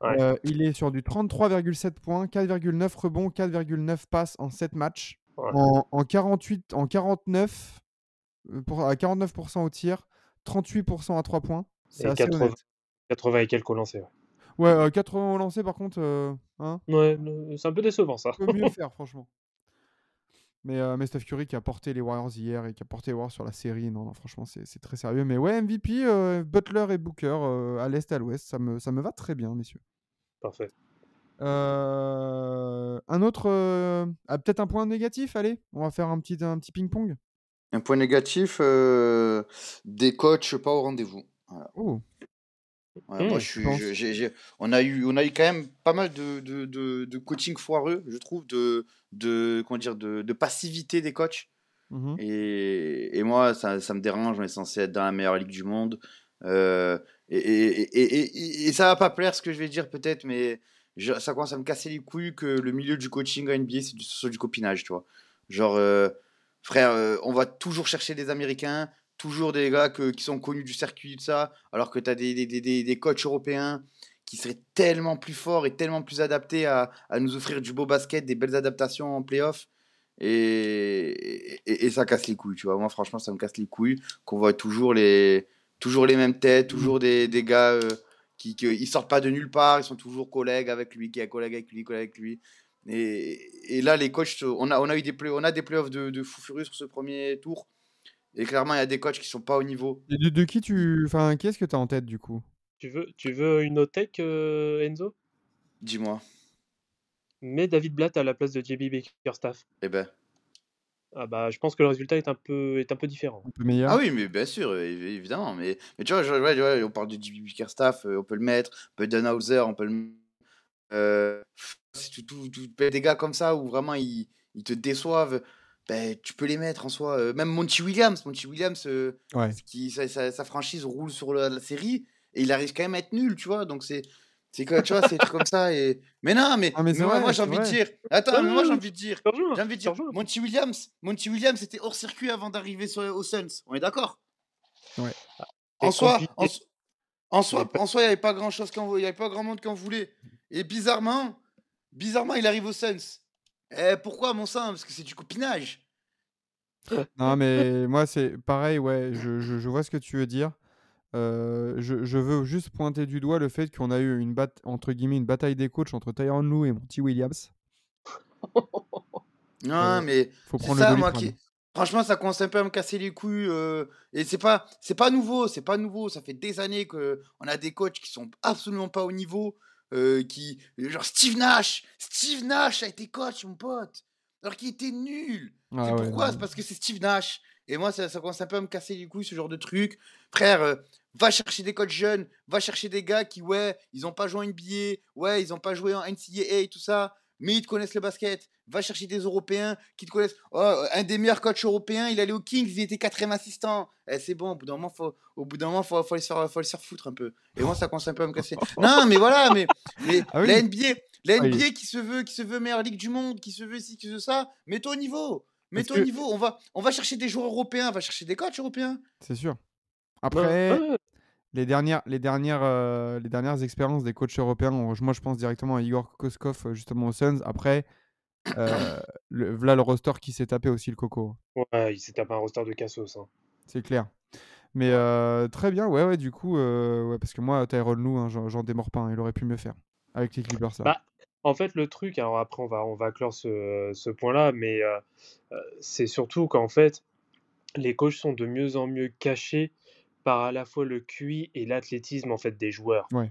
Ouais. Euh, il est sur du 33,7 points, 4,9 rebonds, 4,9 passes en 7 matchs. Ouais. En, en 48, en 49, euh, pour, à 49% au tir, 38% à 3 points. C'est Et assez 80, honnête. 80 et quelques. Ouais, Ouais, euh, 80 au lancer, par contre, euh, hein, Ouais, le- c'est un peu décevant ça. peut mieux faire, franchement. Mais, euh, mais Steph Curry qui a porté les Warriors hier et qui a porté les Warriors sur la série, non, non franchement, c'est c'est très sérieux. Mais ouais, MVP, euh, Butler et Booker euh, à l'est et à l'ouest, ça me, ça me va très bien, messieurs. Parfait. Euh, un autre, euh, ah, peut-être un point négatif, allez, on va faire un petit, un petit ping-pong. Un point négatif, euh, des coachs pas au rendez-vous. Voilà. Oh, Ouais, moi, je je j'ai- on, a eu, on a eu quand même pas mal de, de, de, de coaching foireux, je trouve, de, de, comment dire, de, de passivité des coachs. mhm. Et, et moi, ça, ça me dérange, on est censé être dans la meilleure ligue du monde. Euh, et, et, et, ça va pas plaire ce que je vais dire peut-être, mais je- ça commence à me casser les couilles que le milieu du coaching à NBA, c'est du, du copinage, tu vois. Genre, euh, frère, euh, on va toujours chercher des Américains, toujours des gars qui sont connus du circuit, tout ça, alors que tu as des, des, des, des, coachs européens qui seraient tellement plus forts et tellement plus adaptés à, à nous offrir du beau basket, des belles adaptations en playoff. Et, et, ça casse les couilles, tu vois. Moi, franchement, ça me casse les couilles qu'on voit toujours les, toujours les mêmes têtes, toujours des, des gars euh, qui, qui ils sortent pas de nulle part, ils sont toujours collègues avec lui, qui est collègue avec lui, collègue avec lui. Et, et là, les coachs, on a, on a eu des playoffs de, de fou furieux sur ce premier tour. Et clairement, il y a des coachs qui sont pas au niveau. Et de, de qui tu, enfin, qui est-ce que tu as en tête du coup? Tu veux, tu veux une autre tech, euh, Enzo? Dis-moi. Mets David Blatt à la place de JB Bickerstaff. Eh ben. Ah bah, je pense que le résultat est un peu, est un peu différent. Un peu meilleur. Ah oui, mais bien sûr, évi- évidemment. Mais, mais tu vois, je- ouais, ouais, on parle de JB Bickerstaff, euh, on peut le mettre. On peut Dunhauser, on peut le mettre. Euh, c'est tout, tout, tout- des gars comme ça où vraiment ils, ils te déçoivent. Ben, tu peux les mettre en soi. Euh, même Monty Williams. Monty Williams, euh, Ouais. qui, sa, sa- sa franchise roule sur la, la série et il arrive quand même à être nul, tu vois. Donc c'est. C'est quoi, tu vois, c'est comme ça. Et... Mais non, mais, Ah, mais mais c'est moi, vrai, moi, j'ai envie de dire. Attends, mais moi j'ai envie de dire. J'ai envie de dire. Monty Williams, Monty Williams était hors circuit avant d'arriver aux Suns. On est d'accord? Ouais. En soi, en, so- en soi, en soi, il n'y avait pas grand chose qu'on, il y avait pas grand monde qui en voulait. Et bizarrement, bizarrement, il arrive aux Suns. Eh, pourquoi, mon sang Parce que c'est du copinage. Non, mais moi, c'est pareil, ouais, je, je- je vois ce que tu veux dire. Euh, je, je veux juste pointer du doigt le fait qu'on a eu une, bat entre guillemets, une bataille des coachs entre Tyronn Lue et Monty Williams. Non, Euh, mais Faut prendre ça, le moi, doliprane. qui... Franchement, ça commence un peu à me casser les couilles. euh, Et c'est pas, c'est pas nouveau, c'est pas nouveau. Ça fait des années que on a des coachs qui sont absolument pas au niveau. Euh, qui... Genre Steve Nash. Steve Nash a été coach, mon pote. Alors qu'il était nul. Ah c'est ouais, pourquoi? C'est parce que c'est Steve Nash. Et moi, ça, ça commence un peu à me casser les couilles, ce genre de truc. Frère, euh, va chercher des coachs jeunes, va chercher des gars qui, ouais, ils ont pas joué en NBA, ouais, ils ont pas joué en NCAA tout ça, mais ils te connaissent le basket. Va chercher des Européens qui te connaissent. Oh, un des meilleurs coachs européens, il allait au Kings, il était quatrième assistant. Eh, c'est bon, au bout d'un moment, faut, au bout d'un moment, faut, faut, les faire, faut les faire foutre un peu. Et moi, ça commence un peu à me casser. non, mais voilà, mais, mais Ah oui. la NBA, la Oui. NBA qui se veut, qui se veut meilleure ligue du monde, qui se veut ci, qui se veut ça, mets-toi au niveau. Mets-toi que- au niveau. On va, on va chercher des joueurs européens, on va chercher des coachs européens. C'est sûr. Après, ouais, les dernières, les dernières, euh, les dernières expériences des coachs européens, moi je pense directement à Igor Koskov justement aux Suns. Après, euh, le, voilà le roster qui s'est tapé aussi le coco, ouais, il s'est tapé un roster de cassos. hein. c'est clair. Mais euh, très bien, ouais, ouais, du coup, euh, ouais, parce que moi, Tyrone Lue, hein, j'en démords pas, hein, il aurait pu mieux faire avec les Clippers. Ça. Bah, En fait, le truc, alors après, on va, on va clore ce, ce point-là, mais c'est surtout qu'en fait, les coachs sont de mieux en mieux cachés par à la fois le QI et l'athlétisme en fait des joueurs. Ouais.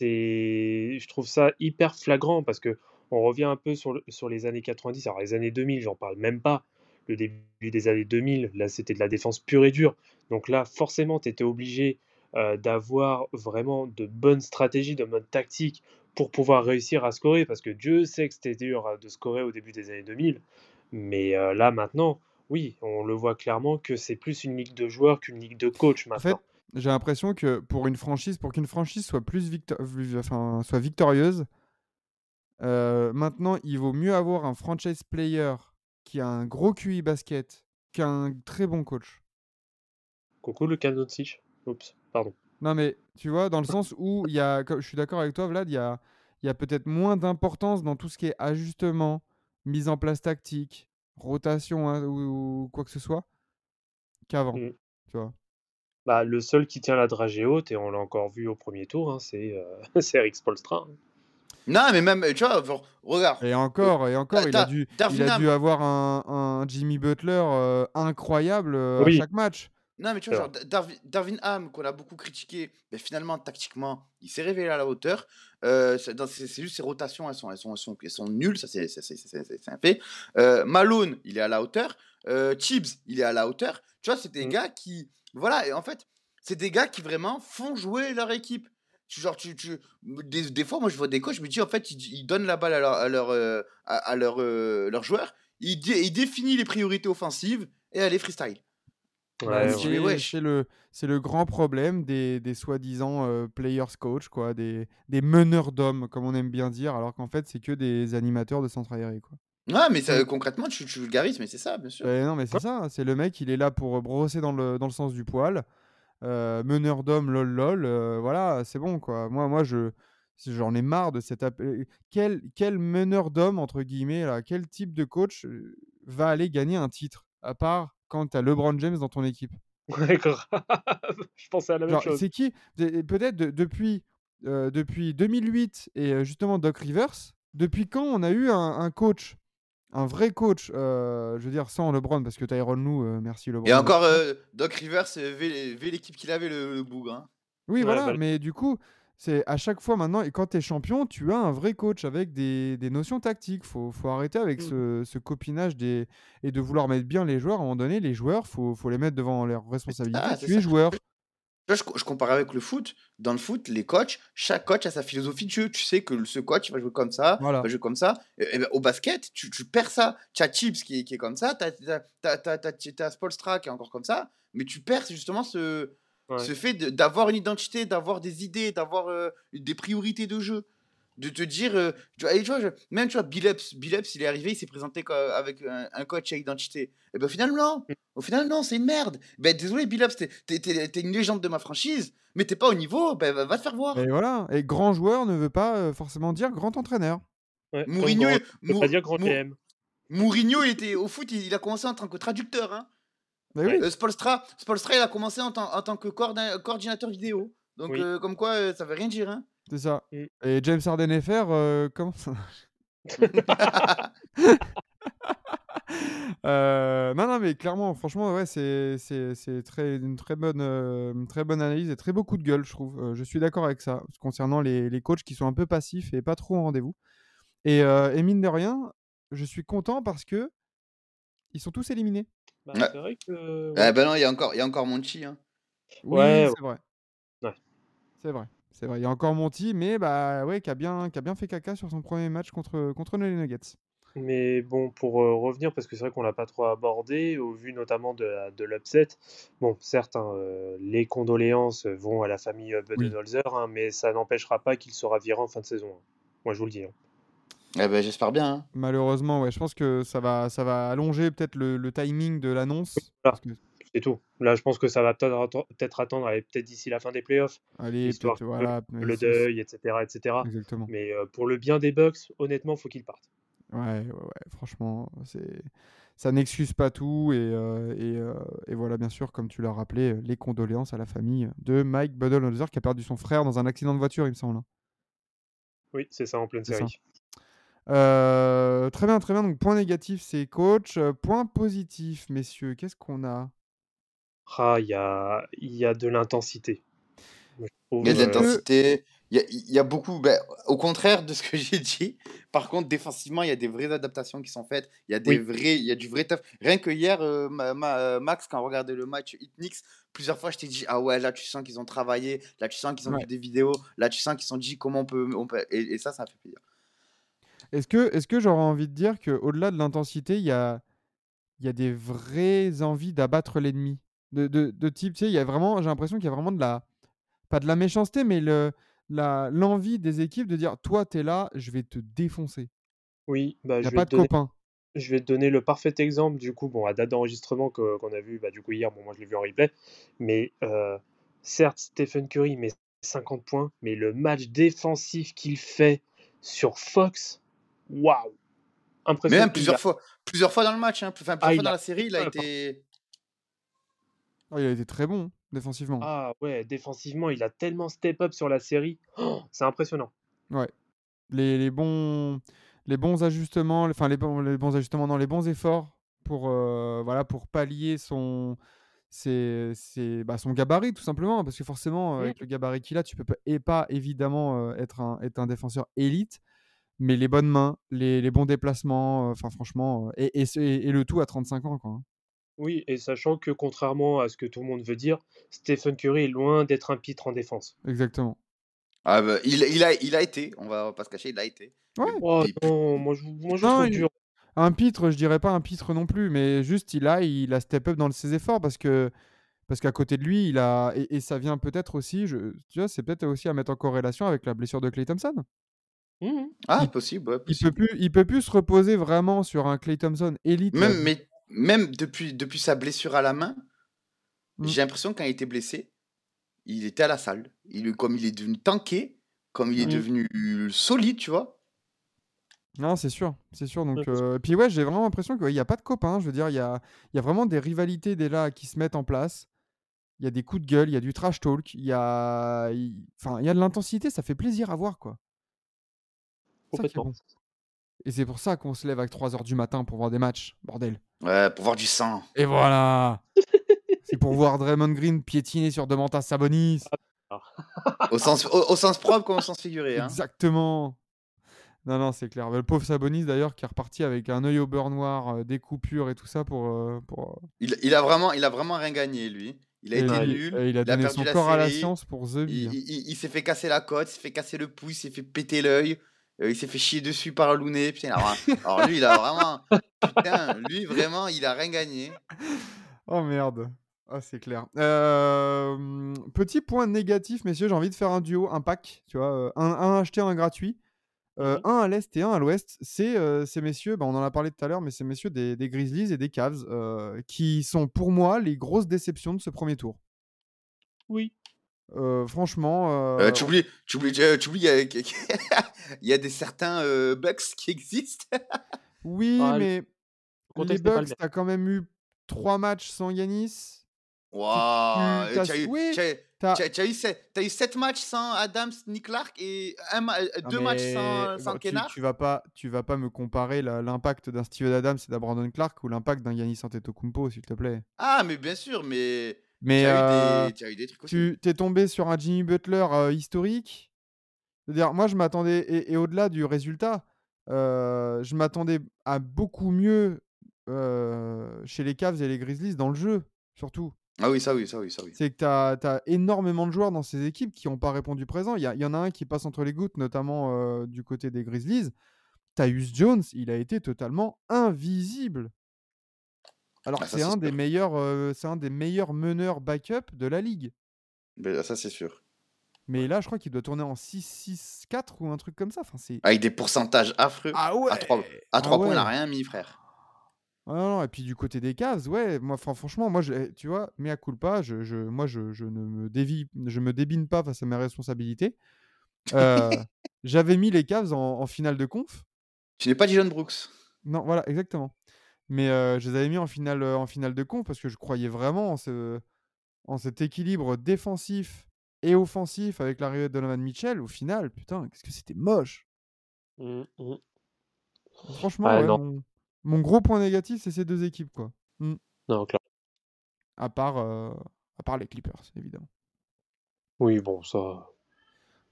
C'est, je trouve ça hyper flagrant parce que on revient un peu sur, le- sur les années 90, alors les années 2000, j'en parle même pas. Le début des années 2000, là, c'était de la défense pure et dure. Donc là, forcément, tu étais obligé euh, d'avoir vraiment de bonnes stratégies, de bonnes tactiques pour pouvoir réussir à scorer, parce que Dieu sait que c'était dur euh, de scorer au début des années 2000. Mais euh, là, maintenant, oui, on le voit clairement que c'est plus une ligue de joueurs qu'une ligue de coach En fait, maintenant. j'ai l'impression que pour une franchise, pour qu'une franchise soit plus enfin, soit victorieuse, euh, maintenant il vaut mieux avoir un franchise player qui a un gros QI basket qu'un très bon coach. Coucou le Doncic. Oups, pardon. Non mais tu vois, dans le sens où il y a, je suis d'accord avec toi Vlad, il y a, il y a peut-être moins d'importance dans tout ce qui est ajustement, mise en place tactique, rotation hein, ou, ou quoi que ce soit qu'avant. Mm. Tu vois. Bah, le seul qui tient la dragée haute, et on l'a encore vu au premier tour, hein, c'est euh, Eric Spolstra. hein. Non, mais même, tu vois, genre, regarde. Et encore, et encore, il a dû, il a dû avoir un, un Jimmy Butler euh, incroyable euh, Oui. à chaque match. Non, mais tu vois, genre, Da- Darwin, Darwin Ham, qu'on a beaucoup critiqué, mais finalement, tactiquement, il s'est révélé à la hauteur. Euh, c'est juste ses rotations, elles sont, elles sont, elles sont, elles sont nulles, ça c'est un fait. Euh, Malone, il est à la hauteur. Euh, Chibbs, il est à la hauteur. Tu vois, c'est des Mm. gars qui. Voilà, et en fait, c'est des gars qui vraiment font jouer leur équipe. Tu- Genre, tu, tu, des, des fois, moi, je vois des coachs, je me dis, en fait, ils, ils donnent la balle à leur, à leur, euh, à, à leur, euh, leurs joueurs, ils, dé- ils définissent les priorités offensives et allez, freestyle. Ouais, Bah, ouais. c'est- c'est le, c'est le grand problème des, des soi-disant euh, players coach, quoi, des, des meneurs d'hommes, comme on aime bien dire, alors qu'en fait, c'est que des animateurs de centre aéré. Quoi. Ouais, mais ça, concrètement, tu, tu vulgarises, mais c'est ça, bien sûr. Non, mais c'est ça, hein, c'est le mec, il est là pour brosser dans le, dans le sens du poil. Euh, meneur d'hommes, lol, lol, euh, voilà, c'est bon, quoi. Moi, moi je j'en ai marre de cet appel. Quel, quel meneur d'hommes, entre guillemets, là, quel type de coach euh, va aller gagner un titre, à part quand tu as LeBron James dans ton équipe? Ouais. Je pensais à la même Genre, chose. c'est qui? Peut-être de- depuis, euh, depuis 2008 et euh, justement Doc Rivers, depuis quand on a eu un, un coach, un vrai coach, euh, je veux dire sans LeBron, parce que Tyron Lue, euh, merci LeBron. Et encore, euh, Doc Rivers, vu l'équipe qu'il avait, le, le bougre. hein. Oui, Ouais, voilà, bah- mais du coup, c'est à chaque fois maintenant, et quand tu es champion, tu as un vrai coach avec des, des notions tactiques. Faut, faut arrêter avec Mm. ce, ce copinage des, et de vouloir mettre bien les joueurs. À un moment donné, les joueurs, faut, faut les mettre devant leurs responsabilités. Ah, tu es ça. joueur. Je, je compare avec le foot. Dans le foot, les coachs, chaque coach a sa philosophie de jeu. Tu sais que ce coach va jouer comme ça, Voilà. va jouer comme ça. Et, et ben, au basket, tu, tu perds ça. Tu as Chips qui est, qui est comme ça, tu as, Spolstra qui est encore comme ça, mais tu perds justement ce, Ouais. ce fait d'avoir une identité, d'avoir des idées, d'avoir euh, des priorités de jeu. De te dire, euh, tu vois, et tu vois, je- même tu vois, Billups, Billups, il est arrivé, il s'est présenté avec un, un coach à identité. Et ben au final, non. Au final, non, c'est une merde. Ben désolé, Billups, t'es, t'es, t'es- t'es une légende de ma franchise, mais t'es pas au niveau, ben va va te faire voir. Et voilà. Et grand joueur ne veut pas euh, forcément dire grand entraîneur. Ouais, Mourinho, grand- Mou- pas dire grand Mou-. Mourinho, il était au foot, il, il a commencé en tant que traducteur. Hein. Oui. Euh, Spolstra, Spolstra, il a commencé en, tant- en tant que coordin- coordinateur vidéo. Donc, Oui. euh, comme quoi, euh, ça veut rien dire. Hein. C'est ça. Et James Harden FR, euh, comment ça Euh, non, non, mais clairement, franchement, ouais, c'est c'est- c'est très, une très bonne, euh, une très bonne analyse et très beau coup de gueule, je trouve. Euh, je suis d'accord avec ça, concernant les, les coachs qui sont un peu passifs et pas trop en rendez-vous. Et, euh, et mine de rien, je suis content parce que ils sont tous éliminés. Bah, Ouais. C'est vrai que. Ah ben non, il y a encore, il y a encore Monchi. Hein. Oui, Ouais, c'est vrai. Ouais. C'est vrai. C'est vrai. Il y a encore Monty, mais bah ouais, qui a bien, qui a bien fait caca sur son premier match contre, contre les Nuggets. Mais bon, pour euh, revenir, parce que c'est vrai qu'on l'a pas trop abordé, au vu notamment de, de l'upset, bon, certes, hein, euh, les condoléances vont à la famille euh, Budenholzer, hein, mais ça n'empêchera pas qu'il sera viré en fin de saison. hein. Moi, je vous le dis. hein. Eh ben, j'espère bien. Hein. Malheureusement, ouais, je pense que ça va, ça va allonger peut-être le, le timing de l'annonce. Voilà. parce que- C'est tout. Là, je pense que ça va peut-être atten- peut-être attendre, peut-être d'ici la fin des playoffs, Allez, Histoire que voilà. le deuil, etc., etc. Exactement. Mais euh, pour le bien des Bucks, honnêtement, faut qu'ils partent. Ouais, ouais, ouais, franchement, c'est ça n'excuse pas tout et, euh, et, euh, et voilà bien sûr comme tu l'as rappelé les condoléances à la famille de Mike Budenholzer qui a perdu son frère dans un accident de voiture il me semble. hein. Oui, c'est ça en pleine série. Euh, très bien, très bien. Donc point négatif c'est coach. Point positif messieurs, qu'est-ce qu'on a? Ah, il y a, il y a de l'intensité. Il y a de l'intensité. Il y a, il y a beaucoup. ben, au contraire de ce que j'ai dit. Par contre, défensivement, il y a des vraies adaptations qui sont faites. Il y a des Oui. vrais, il y a du vrai taf. Rien que hier, euh, ma- ma- euh, Max, quand on regardait le match Hitnix, plusieurs fois, je t'ai dit ah ouais, là tu sens qu'ils ont travaillé, là tu sens qu'ils ont Ouais. fait des vidéos, là tu sens qu'ils se sont dit comment on peut, on peut... Et, et ça, ça fait plaisir. Est-ce que, est-ce que j'aurais envie de dire qu'au-delà de l'intensité, il y a, il y a des vraies envies d'abattre l'ennemi? De, de, de type, tu sais, il y a vraiment, j'ai l'impression qu'il y a vraiment de la, pas de la méchanceté, mais le, la, l'envie des équipes de dire, toi, t'es là, je vais te défoncer. Oui, bah, Il n'y je a pas de donner copain. Je vais te donner le parfait exemple, du coup, bon, à date d'enregistrement que- qu'on a vu bah, du coup hier, bon, moi je l'ai vu en replay, mais euh, certes, Stephen Curry met 50 points, mais le match défensif qu'il fait sur Fox, waouh! Mais Impressionnant. même plusieurs fois, plusieurs fois dans le match, hein, enfin, plusieurs Ah, fois dans a- la série, il a Ah, été. Oh, il a été très bon défensivement. Ah ouais, défensivement, il a tellement step up sur la série, Oh, c'est impressionnant. Ouais. les, les bons, les bons ajustements, enfin les bons, les bons ajustements, non, les bons efforts pour, euh, voilà, pour pallier son, ses- ses- bah, son gabarit tout simplement, parce que forcément, Mmh. avec le gabarit qu'il a, tu peux pas, et pas évidemment euh, être, un, être un défenseur élite, mais les bonnes mains, les, les bons déplacements, euh, enfin franchement, et, et, et- et le tout à 35 ans. Quoi. Oui, et sachant que contrairement à ce que tout le monde veut dire, Stephen Curry est loin d'être un pitre en défense. Exactement. Ah bah, il, il, a, il a été, on va pas se cacher, il a été. Ouais. Oh non, moi je, moi, je Non, trouve il- dur. Un pitre, je dirais pas un pitre non plus, mais juste il a, il a step up dans ses efforts parce que parce qu'à côté de lui, il a et, et ça vient peut-être aussi, je, tu vois, c'est peut-être aussi à mettre en corrélation avec la blessure de Clay Thompson. Mhm. Ah, il- possible, ouais, Il peut plus, il peut plus se reposer vraiment sur un Clay Thompson élite. Même, mais, même depuis, depuis sa blessure à la main, Mm. j'ai l'impression quand il était blessé, il était à la salle. Il, comme il est devenu tanké, comme il est devenu solide, tu vois. Non, c'est sûr, c'est sûr. Donc, euh, puis ouais, j'ai vraiment l'impression qu'il n'y a pas de copains. Je veux dire, il y a, il y a vraiment des rivalités des là qui se mettent en place. Il y a des coups de gueule, il y a du trash talk, il y a, il- enfin, il y a de l'intensité. Ça fait plaisir à voir, quoi. C'est ça qui est Complètement. bon. Et c'est pour ça qu'on se lève à 3h du matin pour voir des matchs, bordel. Ouais, pour voir du sang. Et voilà C'est pour voir Draymond Green piétiner sur Demantas Sabonis. Au sens, au, au sens propre comme au sens figuré. Hein. Exactement Non, non, c'est clair. Le pauvre Sabonis, d'ailleurs, qui est reparti avec un œil au beurre noir, euh, des coupures et tout ça pour... euh, pour euh, Il, il, a vraiment, il a vraiment rien gagné, lui. Il a et été il- nul. et il a donné perdu son la corps à la science pour The Il, Bee. il- il- il s'est fait casser la côte, il s'est fait casser le pouce, il s'est fait péter l'œil. Euh, il s'est fait chier dessus par Looney. Putain, alors, alors lui, il a vraiment. Putain, lui, vraiment, il a rien gagné. Oh merde. Ah, c'est clair. Euh, petit point négatif, messieurs, j'ai envie de faire un duo, un pack, tu vois, euh, un, un acheté, un gratuit. Euh. Un à l'est et un à l'ouest. C'est euh, ces messieurs, bah, on en a parlé tout à l'heure, mais ces messieurs des, des Grizzlies et des Cavs, euh, qui sont pour moi les grosses déceptions de ce premier tour. Oui. Euh, franchement, Euh, euh, tu oublies, tu oublies, tu oublies, il y a, il y a des certains euh, Bucks qui existent. oui, Ah, le mais les le même. t'as quand même eu trois matchs sans Yanis. Waouh, t'as- tu as eu, oui, tu as- T'as- tu as- tu as eu sept, t'as eu sept matchs sans Adams, Nick Clark et un, ma- euh, Ah, deux matchs sans, sans bon, tu, Kennard? tu vas pas, tu vas pas me comparer l'impact d'un Steven Adams et d'un Brandon Clark ou l'impact d'un Yanis Antetokounmpo, s'il te plaît. Ah, mais bien sûr, mais Mais as, euh, eu des, tu as eu des trucs aussi. tu t'es tombé sur un Jimmy Butler euh, historique. C'est-à-dire, moi, je m'attendais, et, et au-delà du résultat, euh, je m'attendais à beaucoup mieux euh, chez les Cavs et les Grizzlies dans le jeu, surtout. Ah oui, ça oui, ça oui, ça oui. C'est que tu as, énormément de joueurs dans ces équipes qui n'ont pas répondu présent. Il y, en a un qui passe entre les gouttes, notamment euh, du côté des Grizzlies. Tyus Jones, il a été totalement invisible. Alors Ah, c'est un, des meilleurs, euh, un des meilleurs meneurs backup de la ligue. Ben, ça, c'est sûr. Mais là, je crois qu'il doit tourner en 6-6-4 ou un truc comme ça. Enfin. Avec des pourcentages affreux. Ah ouais à 3, à Ah trois points, il n'a rien mis, frère. Ah non, non, et puis du côté des Cavs, ouais, moi, fran- franchement, moi, je, tu vois, mea culpa, je, je, moi, je, je ne me dévie, je me débine pas face à mes responsabilités. Euh, J'avais mis les Cavs en, en finale de conf. Tu n'es pas Dylan Brooks. Non, voilà, exactement. Mais euh, je les avais mis en finale, en finale de conf parce que je croyais vraiment en, ce, en cet équilibre défensif et offensif avec l'arrivée de Donovan Mitchell. Au final, putain, qu'est-ce que c'était moche. Mhm, mhm. Franchement, ouais, non. mon, mon gros point négatif, c'est ces deux équipes, quoi. Non, clair. À part, euh, à part les Clippers, évidemment. Oui, bon, ça.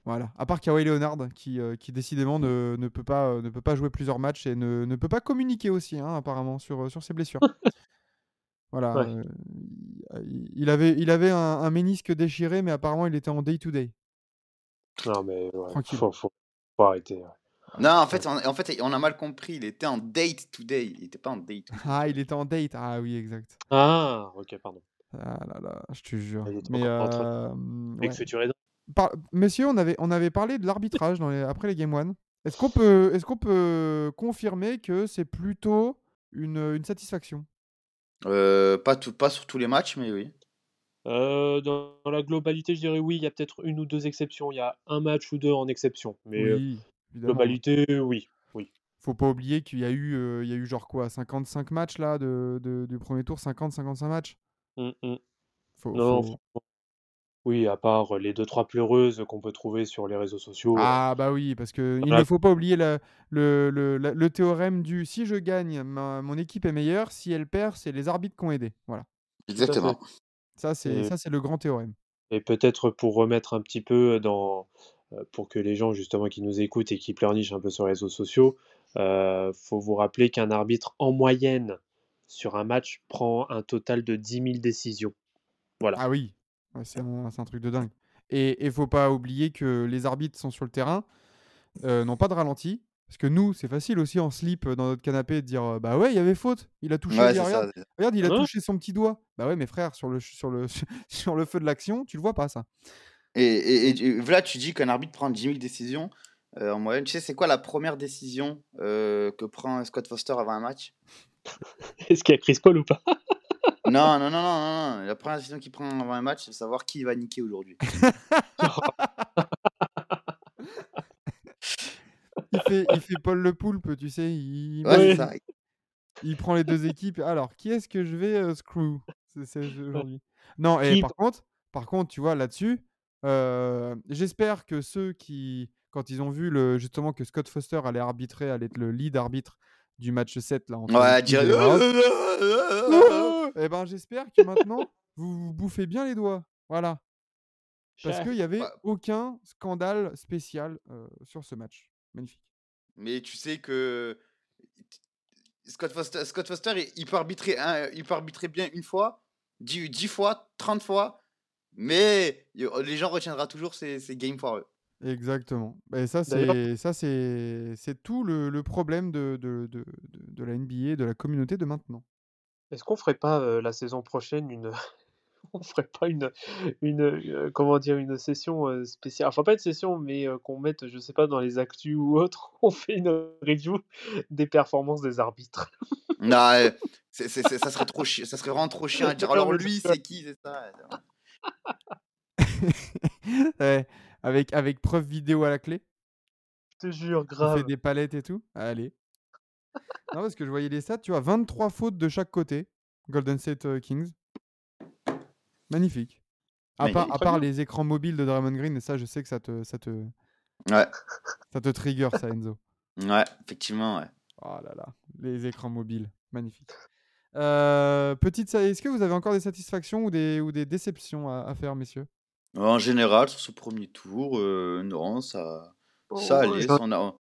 Voilà. À part Kawhi Leonard, qui, euh, qui décidément ne, ne peut pas, euh, ne peut pas jouer plusieurs matchs et ne, ne peut pas communiquer aussi, hein, apparemment, sur, euh, sur ses blessures. voilà. Ouais. euh, il, avait, il avait un, un ménisque déchiré, mais apparemment, il était en day-to-day. Non, mais ouais, Tranquille. faut, faut, faut arrêter. ouais. Non, en fait, on, en fait, on a mal compris. Il était en date today. Il n'était pas en date. Ah, il était en date. Ah oui, exact. Ah, ok, pardon. Ah là là, je te jure. Mais, euh, Avec ouais. Par- Messieurs, on avait, on avait parlé de l'arbitrage dans les- après les Game One. Est-ce qu'on peut, est qu'on peut confirmer que c'est plutôt une, une satisfaction? Euh, pas, tout, pas sur tous les matchs, mais oui. Euh, dans, dans la globalité, je dirais oui, il y a peut-être une ou deux exceptions. Il y a un match ou deux en exception. Mais euh, Oui, évidemment. globalité, oui. oui. Faut pas oublier qu'il y a eu, euh, il y a eu genre quoi, 55 matchs là de, de- du premier tour, 50, 55 matchs? Mm, mm. Faut, Non, faut- Oui, à part les 2-3 pleureuses qu'on peut trouver sur les réseaux sociaux. Ah bah oui, parce que il Voilà. ne faut pas oublier la- le, le- la- le théorème du si je gagne, ma- mon équipe est meilleure, si elle perd, c'est les arbitres qui ont aidé. Voilà. Exactement. Ça, c'est Et- ça, c'est le grand théorème. Et peut-être pour remettre un petit peu dans. euh, pour que les gens justement qui nous écoutent et qui pleurnichent un peu sur les réseaux sociaux, euh, faut vous rappeler qu'un arbitre en moyenne sur un match prend un total de 10 000 décisions. Voilà. Ah oui, Ouais, c'est un, truc de dingue. Et il faut pas oublier que les arbitres sont sur le terrain, euh, n'ont pas de ralenti. Parce que nous, c'est facile aussi en slip euh, dans notre canapé de dire Bah ouais, il y avait faute. Il a touché. Ouais, il- regarde, ça. regarde, il a Ouais? touché son petit doigt. Bah ouais, mais frère, sur le, sur le, sur le feu de l'action, tu le vois pas ça. Et, et, là, tu dis qu'un arbitre prend 10 000 décisions euh, en moyenne. Tu sais, c'est quoi la première décision euh, que prend Scott Foster avant un match? Est-ce qu'il y a Chris Paul ou pas? non, non, non, non, non. La première décision qu'il prend avant un match, c'est de savoir qui va niquer aujourd'hui. Il fait, il fait Paul le Poulpe, tu sais. Il, Ouais, Ouais. c'est ça. il prend les deux équipes. Alors, qui est-ce que je vais euh, screw C'est- aujourd'hui? Non, et par contre, par contre, tu vois, là-dessus, euh, j'espère que ceux qui, quand ils ont vu le, justement que Scott Foster allait arbitrer, allait être le lead arbitre du match 7, là, entre Ouais, eh ben, j'espère que maintenant, vous vous bouffez bien les doigts. Voilà. Parce qu'il n'y avait Ouais. aucun scandale spécial euh, sur ce match. Magnifique. Mais tu sais que Scott Foster, Scott Foster il, peut arbitrer un- il peut arbitrer bien une fois, 10, 10 fois, 30 fois, mais les gens retiendra toujours ces, ces games foireux. Exactement. Et ça, c'est ça, c'est c'est tout le, le problème de, de, de, de- de la NBA, de la communauté de maintenant. Est-ce qu'on ferait pas euh, la saison prochaine une. on ferait pas une. une euh, comment dire Une session euh, spéciale? Enfin, pas une session, mais euh, qu'on mette, je sais pas, dans les actus ou autre. On fait une review des performances des arbitres. Non, c'est- c'est- c'est- ça serait trop chi- ça serait vraiment trop chiant à dire. Alors lui, c'est- qui, c'est ça Ouais, avec, avec preuve vidéo à la clé? Je te jure, On fait grave. des palettes et tout? Allez. Non, parce que je voyais les stats, tu vois, 23 fautes de chaque côté. Golden State euh, Kings. Magnifique. À part, à les écrans mobiles de Draymond Green, et ça, je sais que ça te, ça te, Ouais, ça te trigger, ça, Enzo. ouais, effectivement, ouais. Oh là là, les écrans mobiles, magnifique. Euh, petite, est-ce que vous avez encore des satisfactions ou des, ou des déceptions à, à faire, messieurs? En général, sur ce premier tour, euh, non, ça, ça Oh, allait. j'en- on a-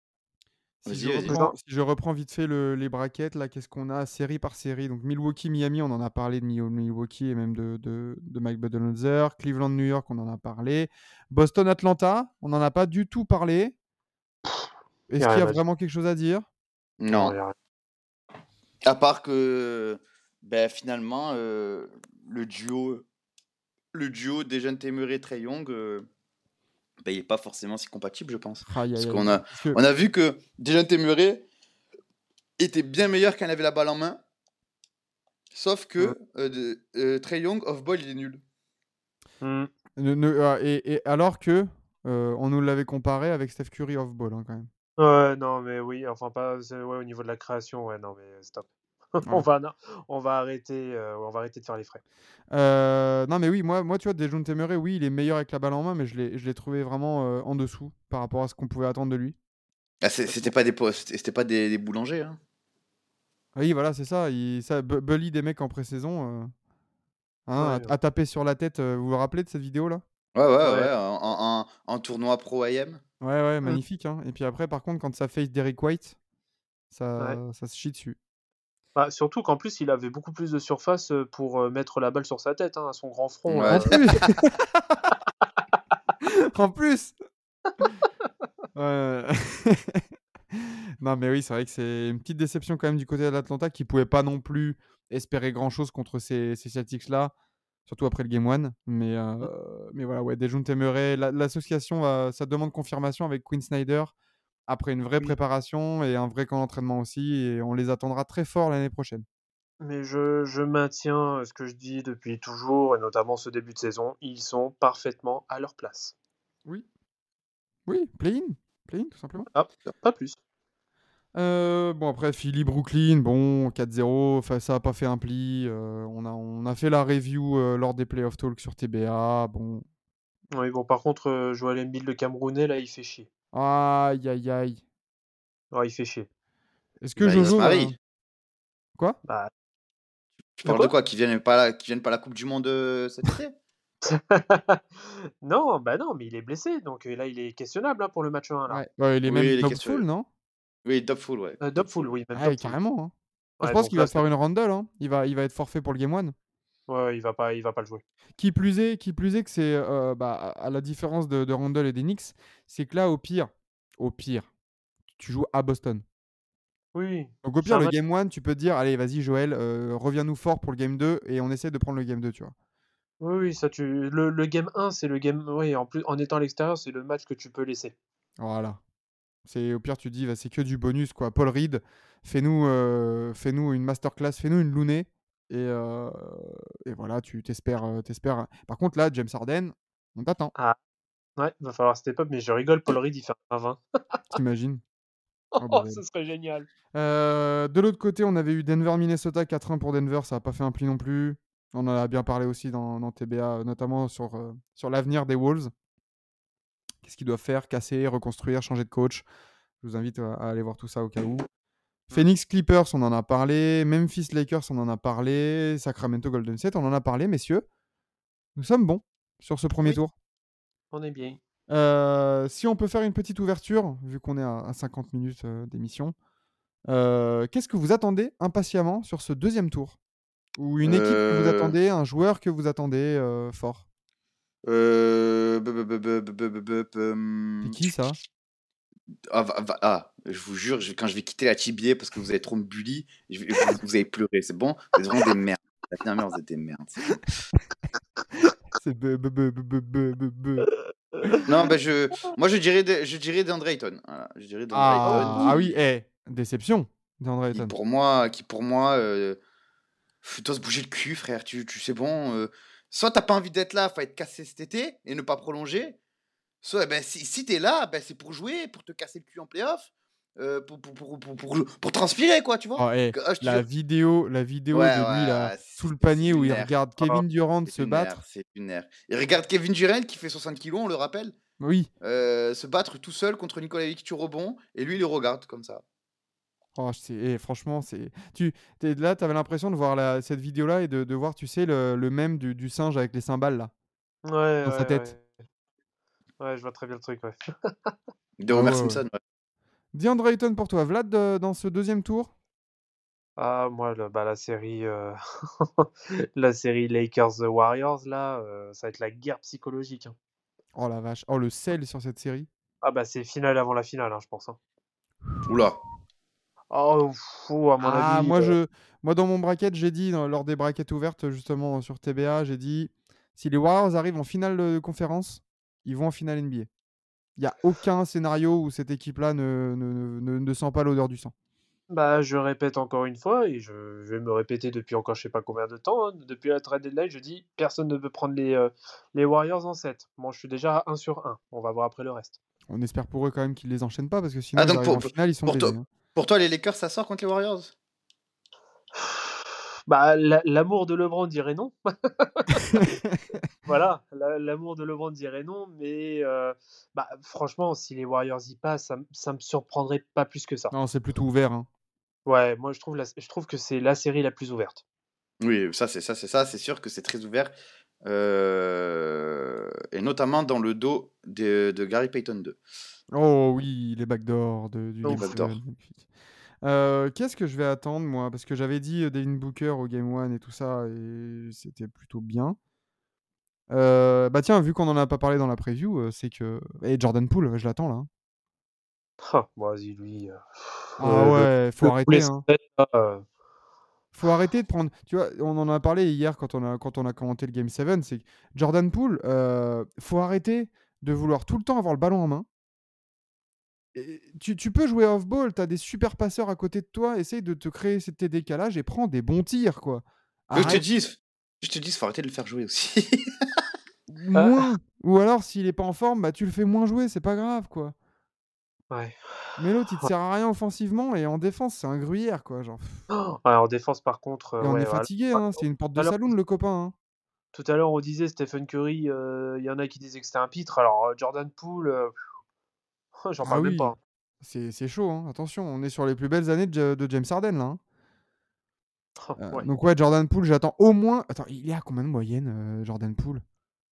si je, reprends, si je reprends vite fait le- les braquettes, là, qu'est-ce qu'on a? Série par série Donc Milwaukee, Miami, on en a parlé de Mil- Milwaukee et même de, de, de Mike Budenholzer. Cleveland, New York, on en a parlé. Boston, Atlanta, on n'en a pas du tout parlé. Est-ce qu'il y a vraiment quelque chose à dire? Non, y a rien. à part que ben, finalement, euh, le duo, le duo Dejan Temeray et Trey Young, euh, n'est pas forcément si compatible, je pense. Parce qu'on a, que- on a vu que Dejan Temeray était bien meilleur quand il avait la balle en main. Sauf que Ouais. euh, de- euh, Trae Young, off-ball, il est nul. Ne- ne- ah, et, et alors que euh, on nous l'avait comparé avec Steph Curry off-ball hein, quand même. Ouais, non, mais oui, enfin, pas ouais, au niveau de la création, ouais, non, mais stop. on, va, non, on, va arrêter, euh, on va arrêter de faire les frais. Euh, non mais oui, moi, moi tu vois, Dejounte Temeray, oui, il est meilleur avec la balle en main, mais je l'ai, trouvé vraiment euh, en dessous par rapport à ce qu'on pouvait attendre de lui. Ah, c'était pas des postes, c'était pas des, des boulangers. Hein. Oui, voilà, c'est ça. Il, ça Bu- Bully des mecs en pré-saison, euh, hein, Ouais. à, à taper sur la tête. euh, vous vous rappelez de cette vidéo là? Ouais, ouais, ouais, Ouais. en, en- en tournoi pro AM. Ouais, ouais, magnifique. hein. Et puis après, par contre, quand ça face Derrick White, ça, ça se chie dessus. Bah, surtout qu'en plus, il avait beaucoup plus de surface euh, pour euh, mettre la balle sur sa tête, hein, à son grand front. Ouais. là. En plus En plus. Non, mais oui, c'est vrai que c'est une petite déception quand même du côté de l'Atlanta qui pouvait pas non plus espérer grand chose contre ces, ces Celtics-là, surtout après le Game 1. Mais, euh, mais voilà, ouais, Dejounte Murray, la- l'association, ça demande confirmation avec Quinn Snyder après une vraie Oui. préparation et un vrai camp d'entraînement aussi. Et on les attendra très fort l'année prochaine. Mais je, je maintiens euh, ce que je dis depuis toujours, et notamment ce début de saison, ils sont parfaitement à leur place. Oui. Oui, play-in. Play-in, tout simplement. Ah, pas plus. Euh, bon, après, Philly, Brooklyn, bon, 4-0, enfin, ça n'a pas fait un pli. euh, on, a, on a fait la review euh, lors des playoff talks sur TBA. Bon, Oui, bon, par contre, Joel Embiid, le Camerounais, là, il fait chier. Aïe, aïe, aïe. Ouais, il fait chier. Est-ce que Bah, Jojo. va- marie. Quoi? Bah, Tu parles de quoi? Qui viennent pas la, qui viennent pas la Coupe du Monde euh, cet été? Non, bah non, mais il est blessé, donc euh, là, il est questionnable hein, pour le match 1. Là. Ouais. Ouais, il est Oui, même il est top full, non? Oui, top full, ouais. Euh, Dobful, oui, même Dobful. carrément. hein. Ouais, je pense qu'il va se faire une randle. Hein. Il, va, il va être forfait pour le Game 1. Ouais, il va pas, il va pas le jouer. Qui plus est, qui plus est que c'est, euh, bah, à la différence de, de Randall et des Knicks, c'est que là, au pire, au pire, tu joues à Boston. Oui. Donc au pire, le Game 1, tu peux te dire, allez, vas-y Joël, euh, reviens-nous fort pour le Game 2 et on essaie de prendre le Game 2, tu vois. Oui, oui, ça, tu... le, le game 1, c'est le game. Oui, en plus, en étant à l'extérieur, c'est le match que tu peux laisser. Voilà. C'est au pire, tu te dis, bah, c'est que du bonus, quoi. Paul Reed, fais-nous euh, fais-nous une masterclass, fais-nous une Looney. Et, euh, et voilà, tu t'espères. t'espères. Par contre, là, James Harden, on t'attend, Ouais, va falloir step up, mais je rigole, Paul Reed, il fait un 20. t'imagines? Oh, Oh, bordel. ce serait génial. Euh, de l'autre côté, on avait eu Denver-Minnesota 4-1 pour Denver, ça n'a pas fait un pli non plus. On en a bien parlé aussi dans, dans TBA, notamment sur, euh, sur l'avenir des Wolves. Qu'est-ce qu'ils doivent faire? Casser, reconstruire, changer de coach Je vous invite à, à aller voir tout ça au cas où. Phoenix Clippers, on en a parlé. Memphis Lakers, on en a parlé. Sacramento Golden State, on en a parlé, messieurs. Nous sommes bons sur ce premier tour. On est bien. Si on peut faire une petite ouverture, vu qu'on est à, 50 minutes d'émission, qu'est-ce que vous attendez impatiemment sur ce deuxième tour Ou une équipe que vous attendez, un joueur que vous attendez fort C'est qui ça ah, ah, je vous jure, je- quand je vais quitter la TBA parce que vous allez trop me bully, je vous, vous allez pleurer, c'est bon? Vous êtes vraiment des merdes. La dernière merde, vous êtes des merdes. c'est be- be- be- Non, bah je, moi je dirais, de- je dirais DeAndre Ayton. Voilà, je dirais Ah, ah oui, eh, déception d'André qui Ayton. pour moi, qui pour moi, euh, pff, doit se bouger le cul, frère. Tu, tu sais bon. euh, soit t'as pas envie d'être là, faut être cassé cet été et ne pas prolonger. Soit, ben, si, si t'es là, ben, c'est pour jouer, pour te casser le cul en playoff, euh, pour, pour, pour, pour, pour, pour transpirer, quoi, tu vois. Oh, eh, ah, la vidéo, la vidéo Ouais, de lui ouais, là, sous le panier où il regarde Kevin Durant c'est se battre. C'est. Et regarde Kevin Durant qui fait 60 kilos, on le rappelle, Oui. euh, se battre tout seul contre Nicolas rebond, et lui il le regarde comme ça. Oh, c'est- eh, franchement, c'est. Tu t'es là, t'avais l'impression de voir la- cette vidéo-là et de, de voir, tu sais, le, le mème du, du singe avec les cymbales là. Ouais, Dans sa ouais, tête. Ouais. Je vois très bien le truc, ouais. De Homer ouais, ouais. Simpson. ouais. DeAndre Ayton pour toi, Vlad, de- dans ce deuxième tour? Ah, moi, le- bah, la série, euh, la série Lakers Warriors, là, euh, ça va être la guerre psychologique. hein. Oh la vache. Oh, le sel sur cette série. Ah, bah, c'est finale avant la finale, hein, je pense. hein. Oula. Oh, fou, à mon Ah, avis. moi, euh, je, moi, dans mon bracket, j'ai dit, dans- lors des brackets ouvertes, justement, sur TBA, j'ai dit si les Warriors arrivent en finale de conférence, ils vont en finale NBA. Il n'y a aucun scénario où cette équipe-là ne, ne, ne- ne sent pas l'odeur du sang. Bah, je répète encore une fois, et je, je vais me répéter depuis encore je sais pas combien de temps. hein, Depuis la trade deadline, je dis personne ne peut prendre les, euh, les Warriors en 7. Moi, je suis déjà à 1 sur 1. On va voir après le reste. On espère pour eux quand même qu'ils les enchaînent pas parce que sinon, Ah, ils donc arrivent pour- en finale, ils sont pour toi- baisés, hein. Pour toi, les Lakers, ça sort contre les Warriors? Bah, la- l'amour de LeBron dirait non. Voilà, la- l'amour de LeBron dirait non, mais euh, bah, franchement, si les Warriors y passent, ça, ça me surprendrait pas plus que ça. Non, c'est plutôt ouvert. hein. Ouais, moi je trouve, la- je trouve que c'est la série la plus ouverte. Oui, ça, c'est ça, c'est ça. C'est sûr que c'est très ouvert. Euh, Et notamment dans le dos de, de Gary Payton 2. Oh oui, les backdoors de, du Oh, backdoor. Euh, Qu'est-ce que je vais attendre moi? Parce que j'avais dit Devin Booker au Game 1 et tout ça, et c'était plutôt bien. Euh, bah tiens, vu qu'on en a pas parlé dans la preview, c'est que. Et Jordan Poole, je l'attends là. hein. Ah, bon, vas-y, lui. Ah ouais, faut arrêter. Hein. Faut arrêter de prendre. Tu vois, on en a parlé hier quand on a, quand on a commenté le Game 7. C'est que Jordan Poole, faut arrêter de vouloir tout le temps avoir le ballon en main. Tu, tu peux jouer off-ball, tu as des super passeurs à côté de toi, essaye de te créer ces- tes décalages et prends des bons tirs, quoi. Je te dis, je te dis, faut arrêter de le faire jouer aussi. moins. Ou alors, s'il est pas en forme, bah, tu le fais moins jouer, c'est pas grave, quoi. ouais. Mais l'autre, il te sert à rien offensivement et en défense, c'est un gruyère, quoi. Genre. Oh, ouais, en défense, par contre, euh, Et on ouais, est voilà. fatigué, hein, c'est une porte de Alors- saloon, le copain. hein. tout à l'heure, on disait Stephen Curry, euh, il y en a qui disaient que c'était un pitre. Alors, euh, Jordan Poole, euh, j'en Ah parle même oui, pas. c'est c'est chaud, hein. attention, on est sur les plus belles années de, de James Harden là. hein. Euh, Ouais. Donc ouais, Jordan Poole, j'attends au moins... Attends, il est à combien de moyenne, euh, Jordan Poole?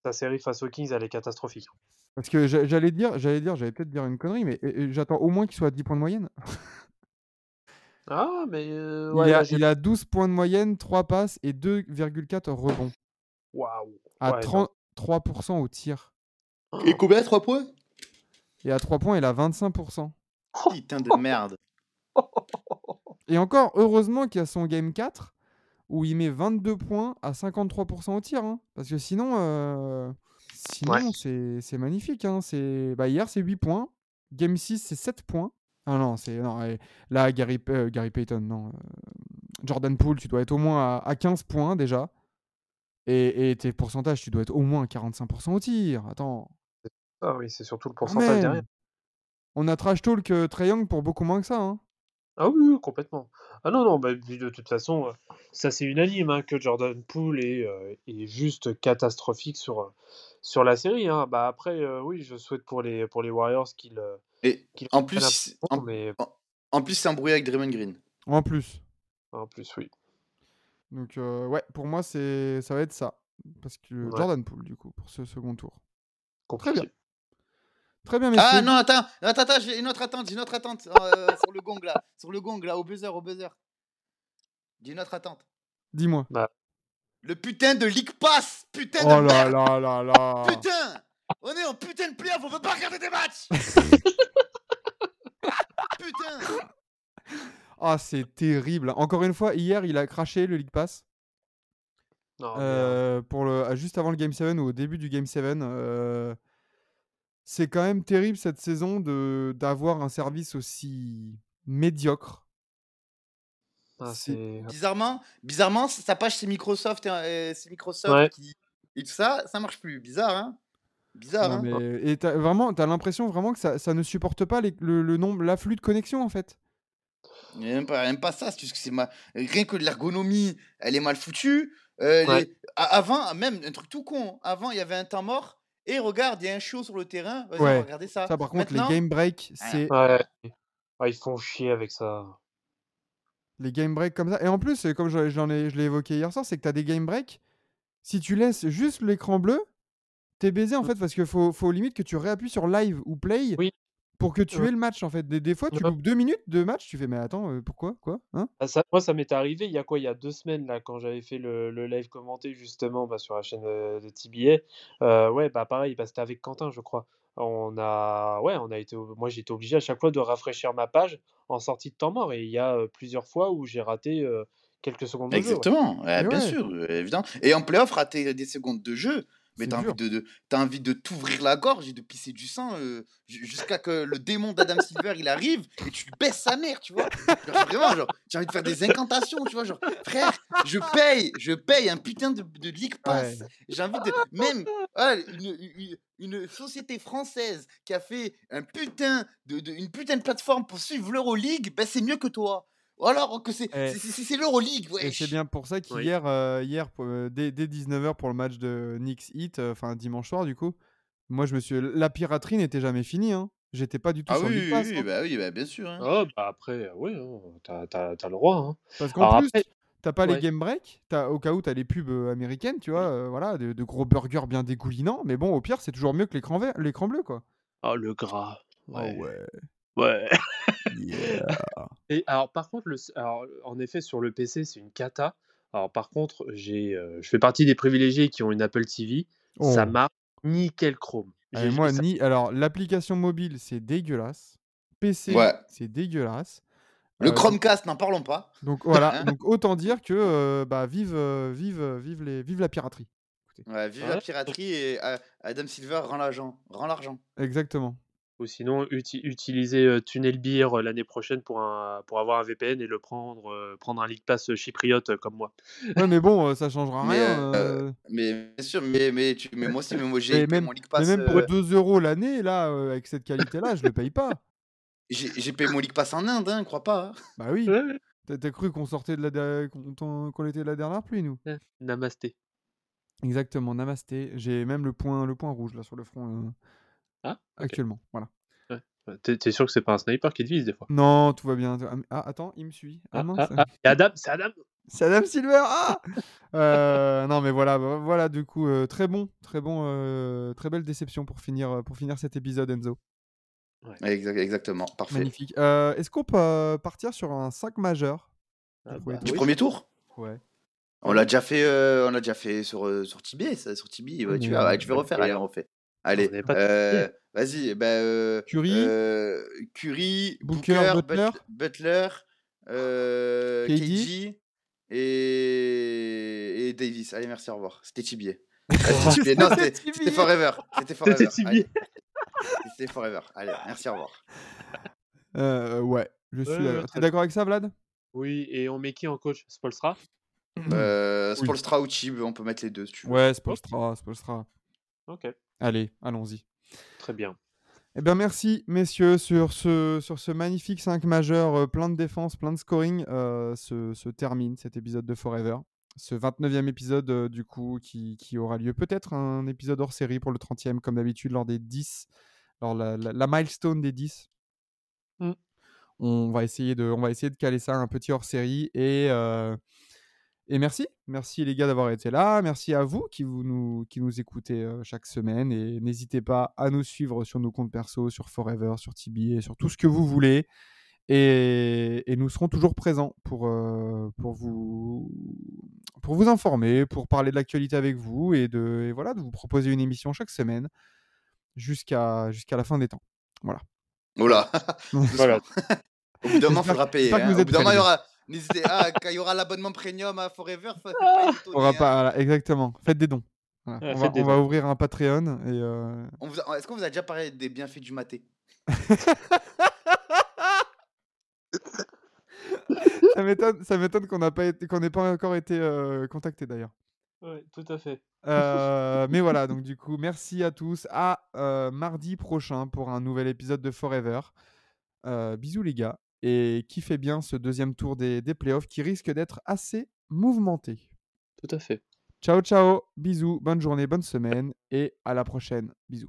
Sa série face aux Kings, elle est catastrophique. Parce que j'a- j'allais dire, j'allais dire, j'allais peut-être dire une connerie, mais euh, euh, j'attends au moins qu'il soit à 10 points de moyenne. Ah, mais euh, il, ouais, est là, à, j'ai. il a 12 points de moyenne, 3 passes et 2,4 rebonds. Waouh. À Ouais, non. 33% au tir. Et combien 3 points? Et à 3 points, il a 25%. Putain de merde. Et encore, heureusement qu'il y a son game 4 où il met 22 points à 53% au tir. hein. Parce que sinon, euh, sinon Ouais. c'est c'est magnifique. hein. C'est- Bah, hier, c'est 8 points. Game 6, c'est 7 points. Ah non, c'est. Non, et là, Gary, euh, Gary Payton, non. euh, Jordan Poole, tu dois être au moins à, à 15 points déjà. Et, et tes pourcentages, tu dois être au moins à 45% au tir. Attends. Ah oui, c'est surtout le quand pourcentage derrière. On a trash talk euh, Trae Young pour beaucoup moins que ça. hein. Ah oui, oui, complètement. Ah non, non, bah, de toute façon, ça c'est unanime hein, que Jordan Poole est, euh, est juste catastrophique sur, euh, sur la série. hein. Bah, après, euh, oui, je souhaite pour les, pour les Warriors qu'ils Et qu'ils en plus, peu de en, temps, mais en- en plus, c'est embrouillé avec Draymond Green. En plus. en plus, oui. Donc, euh, ouais, pour moi, c'est ça va être ça. Parce que Ouais. Jordan Poole, du coup, pour ce second tour. Très bien. Très bien, messieurs. Ah non, attends, attends, attends, j'ai une autre attente, j'ai une autre attente euh, sur le gong là, sur le gong là, au buzzer, au buzzer. J'ai une autre attente. Dis-moi. Le putain de League Pass, putain Oh de là merde, là là là. putain On est en putain de playoff, on veut pas regarder des matchs Putain Ah, c'est terrible. Encore une fois, hier, il a craché le League Pass. Non, euh, pour le, ah, juste avant le Game 7 ou au début du Game 7. euh, c'est quand même terrible cette saison de d'avoir un service aussi médiocre. ah, c'est-. Bizarrement, bizarrement, sa page c'est Microsoft, c'est Microsoft Ouais. qui et tout ça, ça marche plus. Bizarre, hein Bizarre, Non, hein mais, et t'as, vraiment, t'as l'impression vraiment que ça, ça ne supporte pas les- le, le nombre, l'afflux de connexions en fait. Il y a Même pas, même pas ça, c'est juste que c'est ma... rien que l'ergonomie, elle est mal foutue. Euh, Ouais. les- a- Avant, même un truc tout con, avant il y avait un temps mort, et regarde, il y a un show sur le terrain, vas-y, Ouais. va regarder ça. Ça, par contre, Maintenant, les game breaks, c'est Ouais. Ah, ils font chier avec ça. les game breaks comme ça. Et en plus, euh, comme je, j'en ai, je l'ai évoqué hier soir, c'est que tu as des game breaks. Si tu laisses juste l'écran bleu, t'es baisé en Mm. fait parce qu'il faut, faut limite que tu réappuies sur live ou play Oui. Pour que tu Ouais. aies le match en fait. Des, des fois, tu loupes deux minutes de match, tu fais mais attends, euh, pourquoi Quoi hein? Ah, ça- moi, ça m'est arrivé il y a quoi? Il y a deux semaines, là, quand j'avais fait le, le live commenté, justement, bah, sur la chaîne euh, de TBA. Euh, ouais, bah pareil, bah, c'était avec Quentin, je crois. On a, ouais, on a été, moi, j'étais obligé à chaque fois de rafraîchir ma page en sortie de temps mort. Et il y a euh, plusieurs fois où j'ai raté euh, quelques secondes de jeu. Exactement, ouais, Mais bien ouais. sûr, évidemment. Et en playoff, rater des secondes de jeu, mais t'as envie de, envie de t'ouvrir la gorge et de pisser du sang euh, ju- jusqu'à que le démon d'Adam Silver il arrive et tu baisses sa mère, tu vois. Genre, vraiment, genre, j'ai envie de faire des incantations, tu vois. Genre, frère, je paye, je paye un putain de, de League Pass. Ouais. J'ai envie de. Même ah, une, une- une société française qui a fait un putain de, de- une putain de plateforme pour suivre l'Euroleague, ben c'est mieux que toi. Ou alors que c'est c'est- l'Euroleague, Et c'est bien pour ça Oui. qu'hier, euh, hier, pour- euh, dès, dès 19h pour le match de Knicks Heat, euh, enfin dimanche soir du coup, moi je me suis. La piraterie n'était jamais finie. Hein. J'étais pas du tout Ah sur oui, oui, Pass. oui, hein. bah oui, bah bien sûr. hein. Ah, bah après, oui, hein, t'as, t'as- t'as le droit. hein. Parce qu'en plus, après, t'as pas les ouais. game breaks, t'as, au cas où t'as les pubs américaines, tu vois, euh, voilà, de, de gros burgers bien dégoulinants, mais bon, au pire, c'est toujours mieux que l'écran vert, l'écran bleu, quoi. oh, le gras. Oh Ouais. ouais. Yeah. Et alors, par contre, le, alors, en effet, sur le PC, c'est une cata. Alors, par contre, j'ai, euh, je fais partie des privilégiés qui ont une Apple TV. Ça Oh. marche nickel Chrome. Ah, moi, ça- ni. Alors, l'application mobile, c'est dégueulasse. PC, Ouais. c'est dégueulasse. Le Euh, Chromecast, n'en parlons pas. Donc voilà, donc autant dire que euh, bah, vive, vive, vive, les, vive la piraterie. Ouais, vive Ouais. la piraterie et euh, Adam Silver rend l'argent. Rend l'argent. Exactement. Ou sinon, uti- utiliser Tunnel Beer euh, l'année prochaine pour, un, pour avoir un VPN et le prendre, prendre un League Pass chypriote comme moi. Ouais, mais bon, ça changera Mais, rien. euh, Mais bien sûr, mais, mais, tu, mais moi aussi, mais moi j'ai Mais mon League mais Pass. même pour euh, 2 euros l'année, là, avec cette qualité-là, je le paye pas. j'ai payé mon League Pass en Inde, hein, crois pas. hein. Bah oui, t'as cru qu'on sortait de la qu'on qu'on était de la dernière pluie, nous? Namasté. Exactement, namasté. J'ai même le point, le point rouge là sur le front Ah, actuellement. Voilà. Ouais, T'es sûr que c'est pas un sniper qui te vise des fois? Non, tout va bien. Ah, attends, il me suit. Ah, Ah, mince. ah, ah, c'est Adam, c'est Adam C'est Adam Silver. Ah Euh, non, mais voilà, vo- voilà. Du coup, euh, très bon, très bon, euh, très belle déception pour finir, pour finir cet épisode, Enzo. Exact- exactement, parfait. Magnifique. Euh, Est-ce qu'on peut partir sur un 5 majeur? Ah, bah, Du oui. premier tour? Ouais. On l'a déjà fait, euh, on l'a déjà fait sur, euh, sur Tibi, ça, sur Tibi. Ouais, tu, vas, ouais, tu veux refaire Allez, on refait. Allez, euh, vas-y. Bah, euh, Curry. euh, Curry, Booker, Booker, Butler. But- Butler, euh. KG et... et Davis. Allez, merci, au revoir. C'était Tibier. Ah, c'était Tibier. Non, c'était Tibier. c'était Forever. C'était Forever. C'était Forever. Allez, merci, au revoir. Euh, ouais, je suis T'es d'accord avec ça, Vlad? Oui, et on met qui en coach? Spolstra? Euh, Oui. Spolstra ou Chib, on peut mettre les deux si tu veux. Ouais, Spolstra, Spolstra. Ok, Allez, allons-y. très bien. Eh bien, merci, messieurs, sur ce, sur ce magnifique 5 majeur, euh, plein de défense, plein de scoring, euh, se, se termine cet épisode de Forever. Ce 29e épisode, euh, du coup, qui, qui aura lieu peut-être un épisode hors série pour le 30e, comme d'habitude, lors des 10, lors la, la, la milestone des 10. Mm. On, va essayer de, on va essayer de caler ça, un petit hors série. Et, et merci. Merci, les gars, d'avoir été là. Merci à vous qui, vous nous, qui nous écoutez euh, chaque semaine. Et n'hésitez pas à nous suivre sur nos comptes perso, sur Forever, sur Tibi et sur tout ce que vous voulez. Et, et nous serons toujours présents pour, euh, pour, vous, pour vous informer, pour parler de l'actualité avec vous et, de, et voilà, de vous proposer une émission chaque semaine jusqu'à jusqu'à la fin des temps. Voilà. Oula. Voilà. Au bout d'un moment, il faudra payer. hein. Au bout d'un moment, il y aura. N'hésitez ah, quand il y aura l'abonnement premium à Forever, faut, faut Ah. pas étonner, On aura hein. pas, voilà, exactement. Faites des dons. Voilà. Ouais, on faites va, des on va dons. ouvrir un Patreon et euh, On vous a- Est-ce qu'on vous a déjà parlé des bienfaits du maté? Ça m'étonne, ça m'étonne qu'on pas n'ait pas encore été euh, contacté d'ailleurs. Ouais, tout à fait. Euh, mais voilà, donc du coup, merci à tous. À euh, mardi prochain pour un nouvel épisode de Forever. Euh, bisous les gars. Et kiffez bien ce deuxième tour des, des playoffs qui risque d'être assez mouvementé. Tout à fait. Ciao, ciao. Bisous. Bonne journée, bonne semaine. Et à la prochaine. Bisous.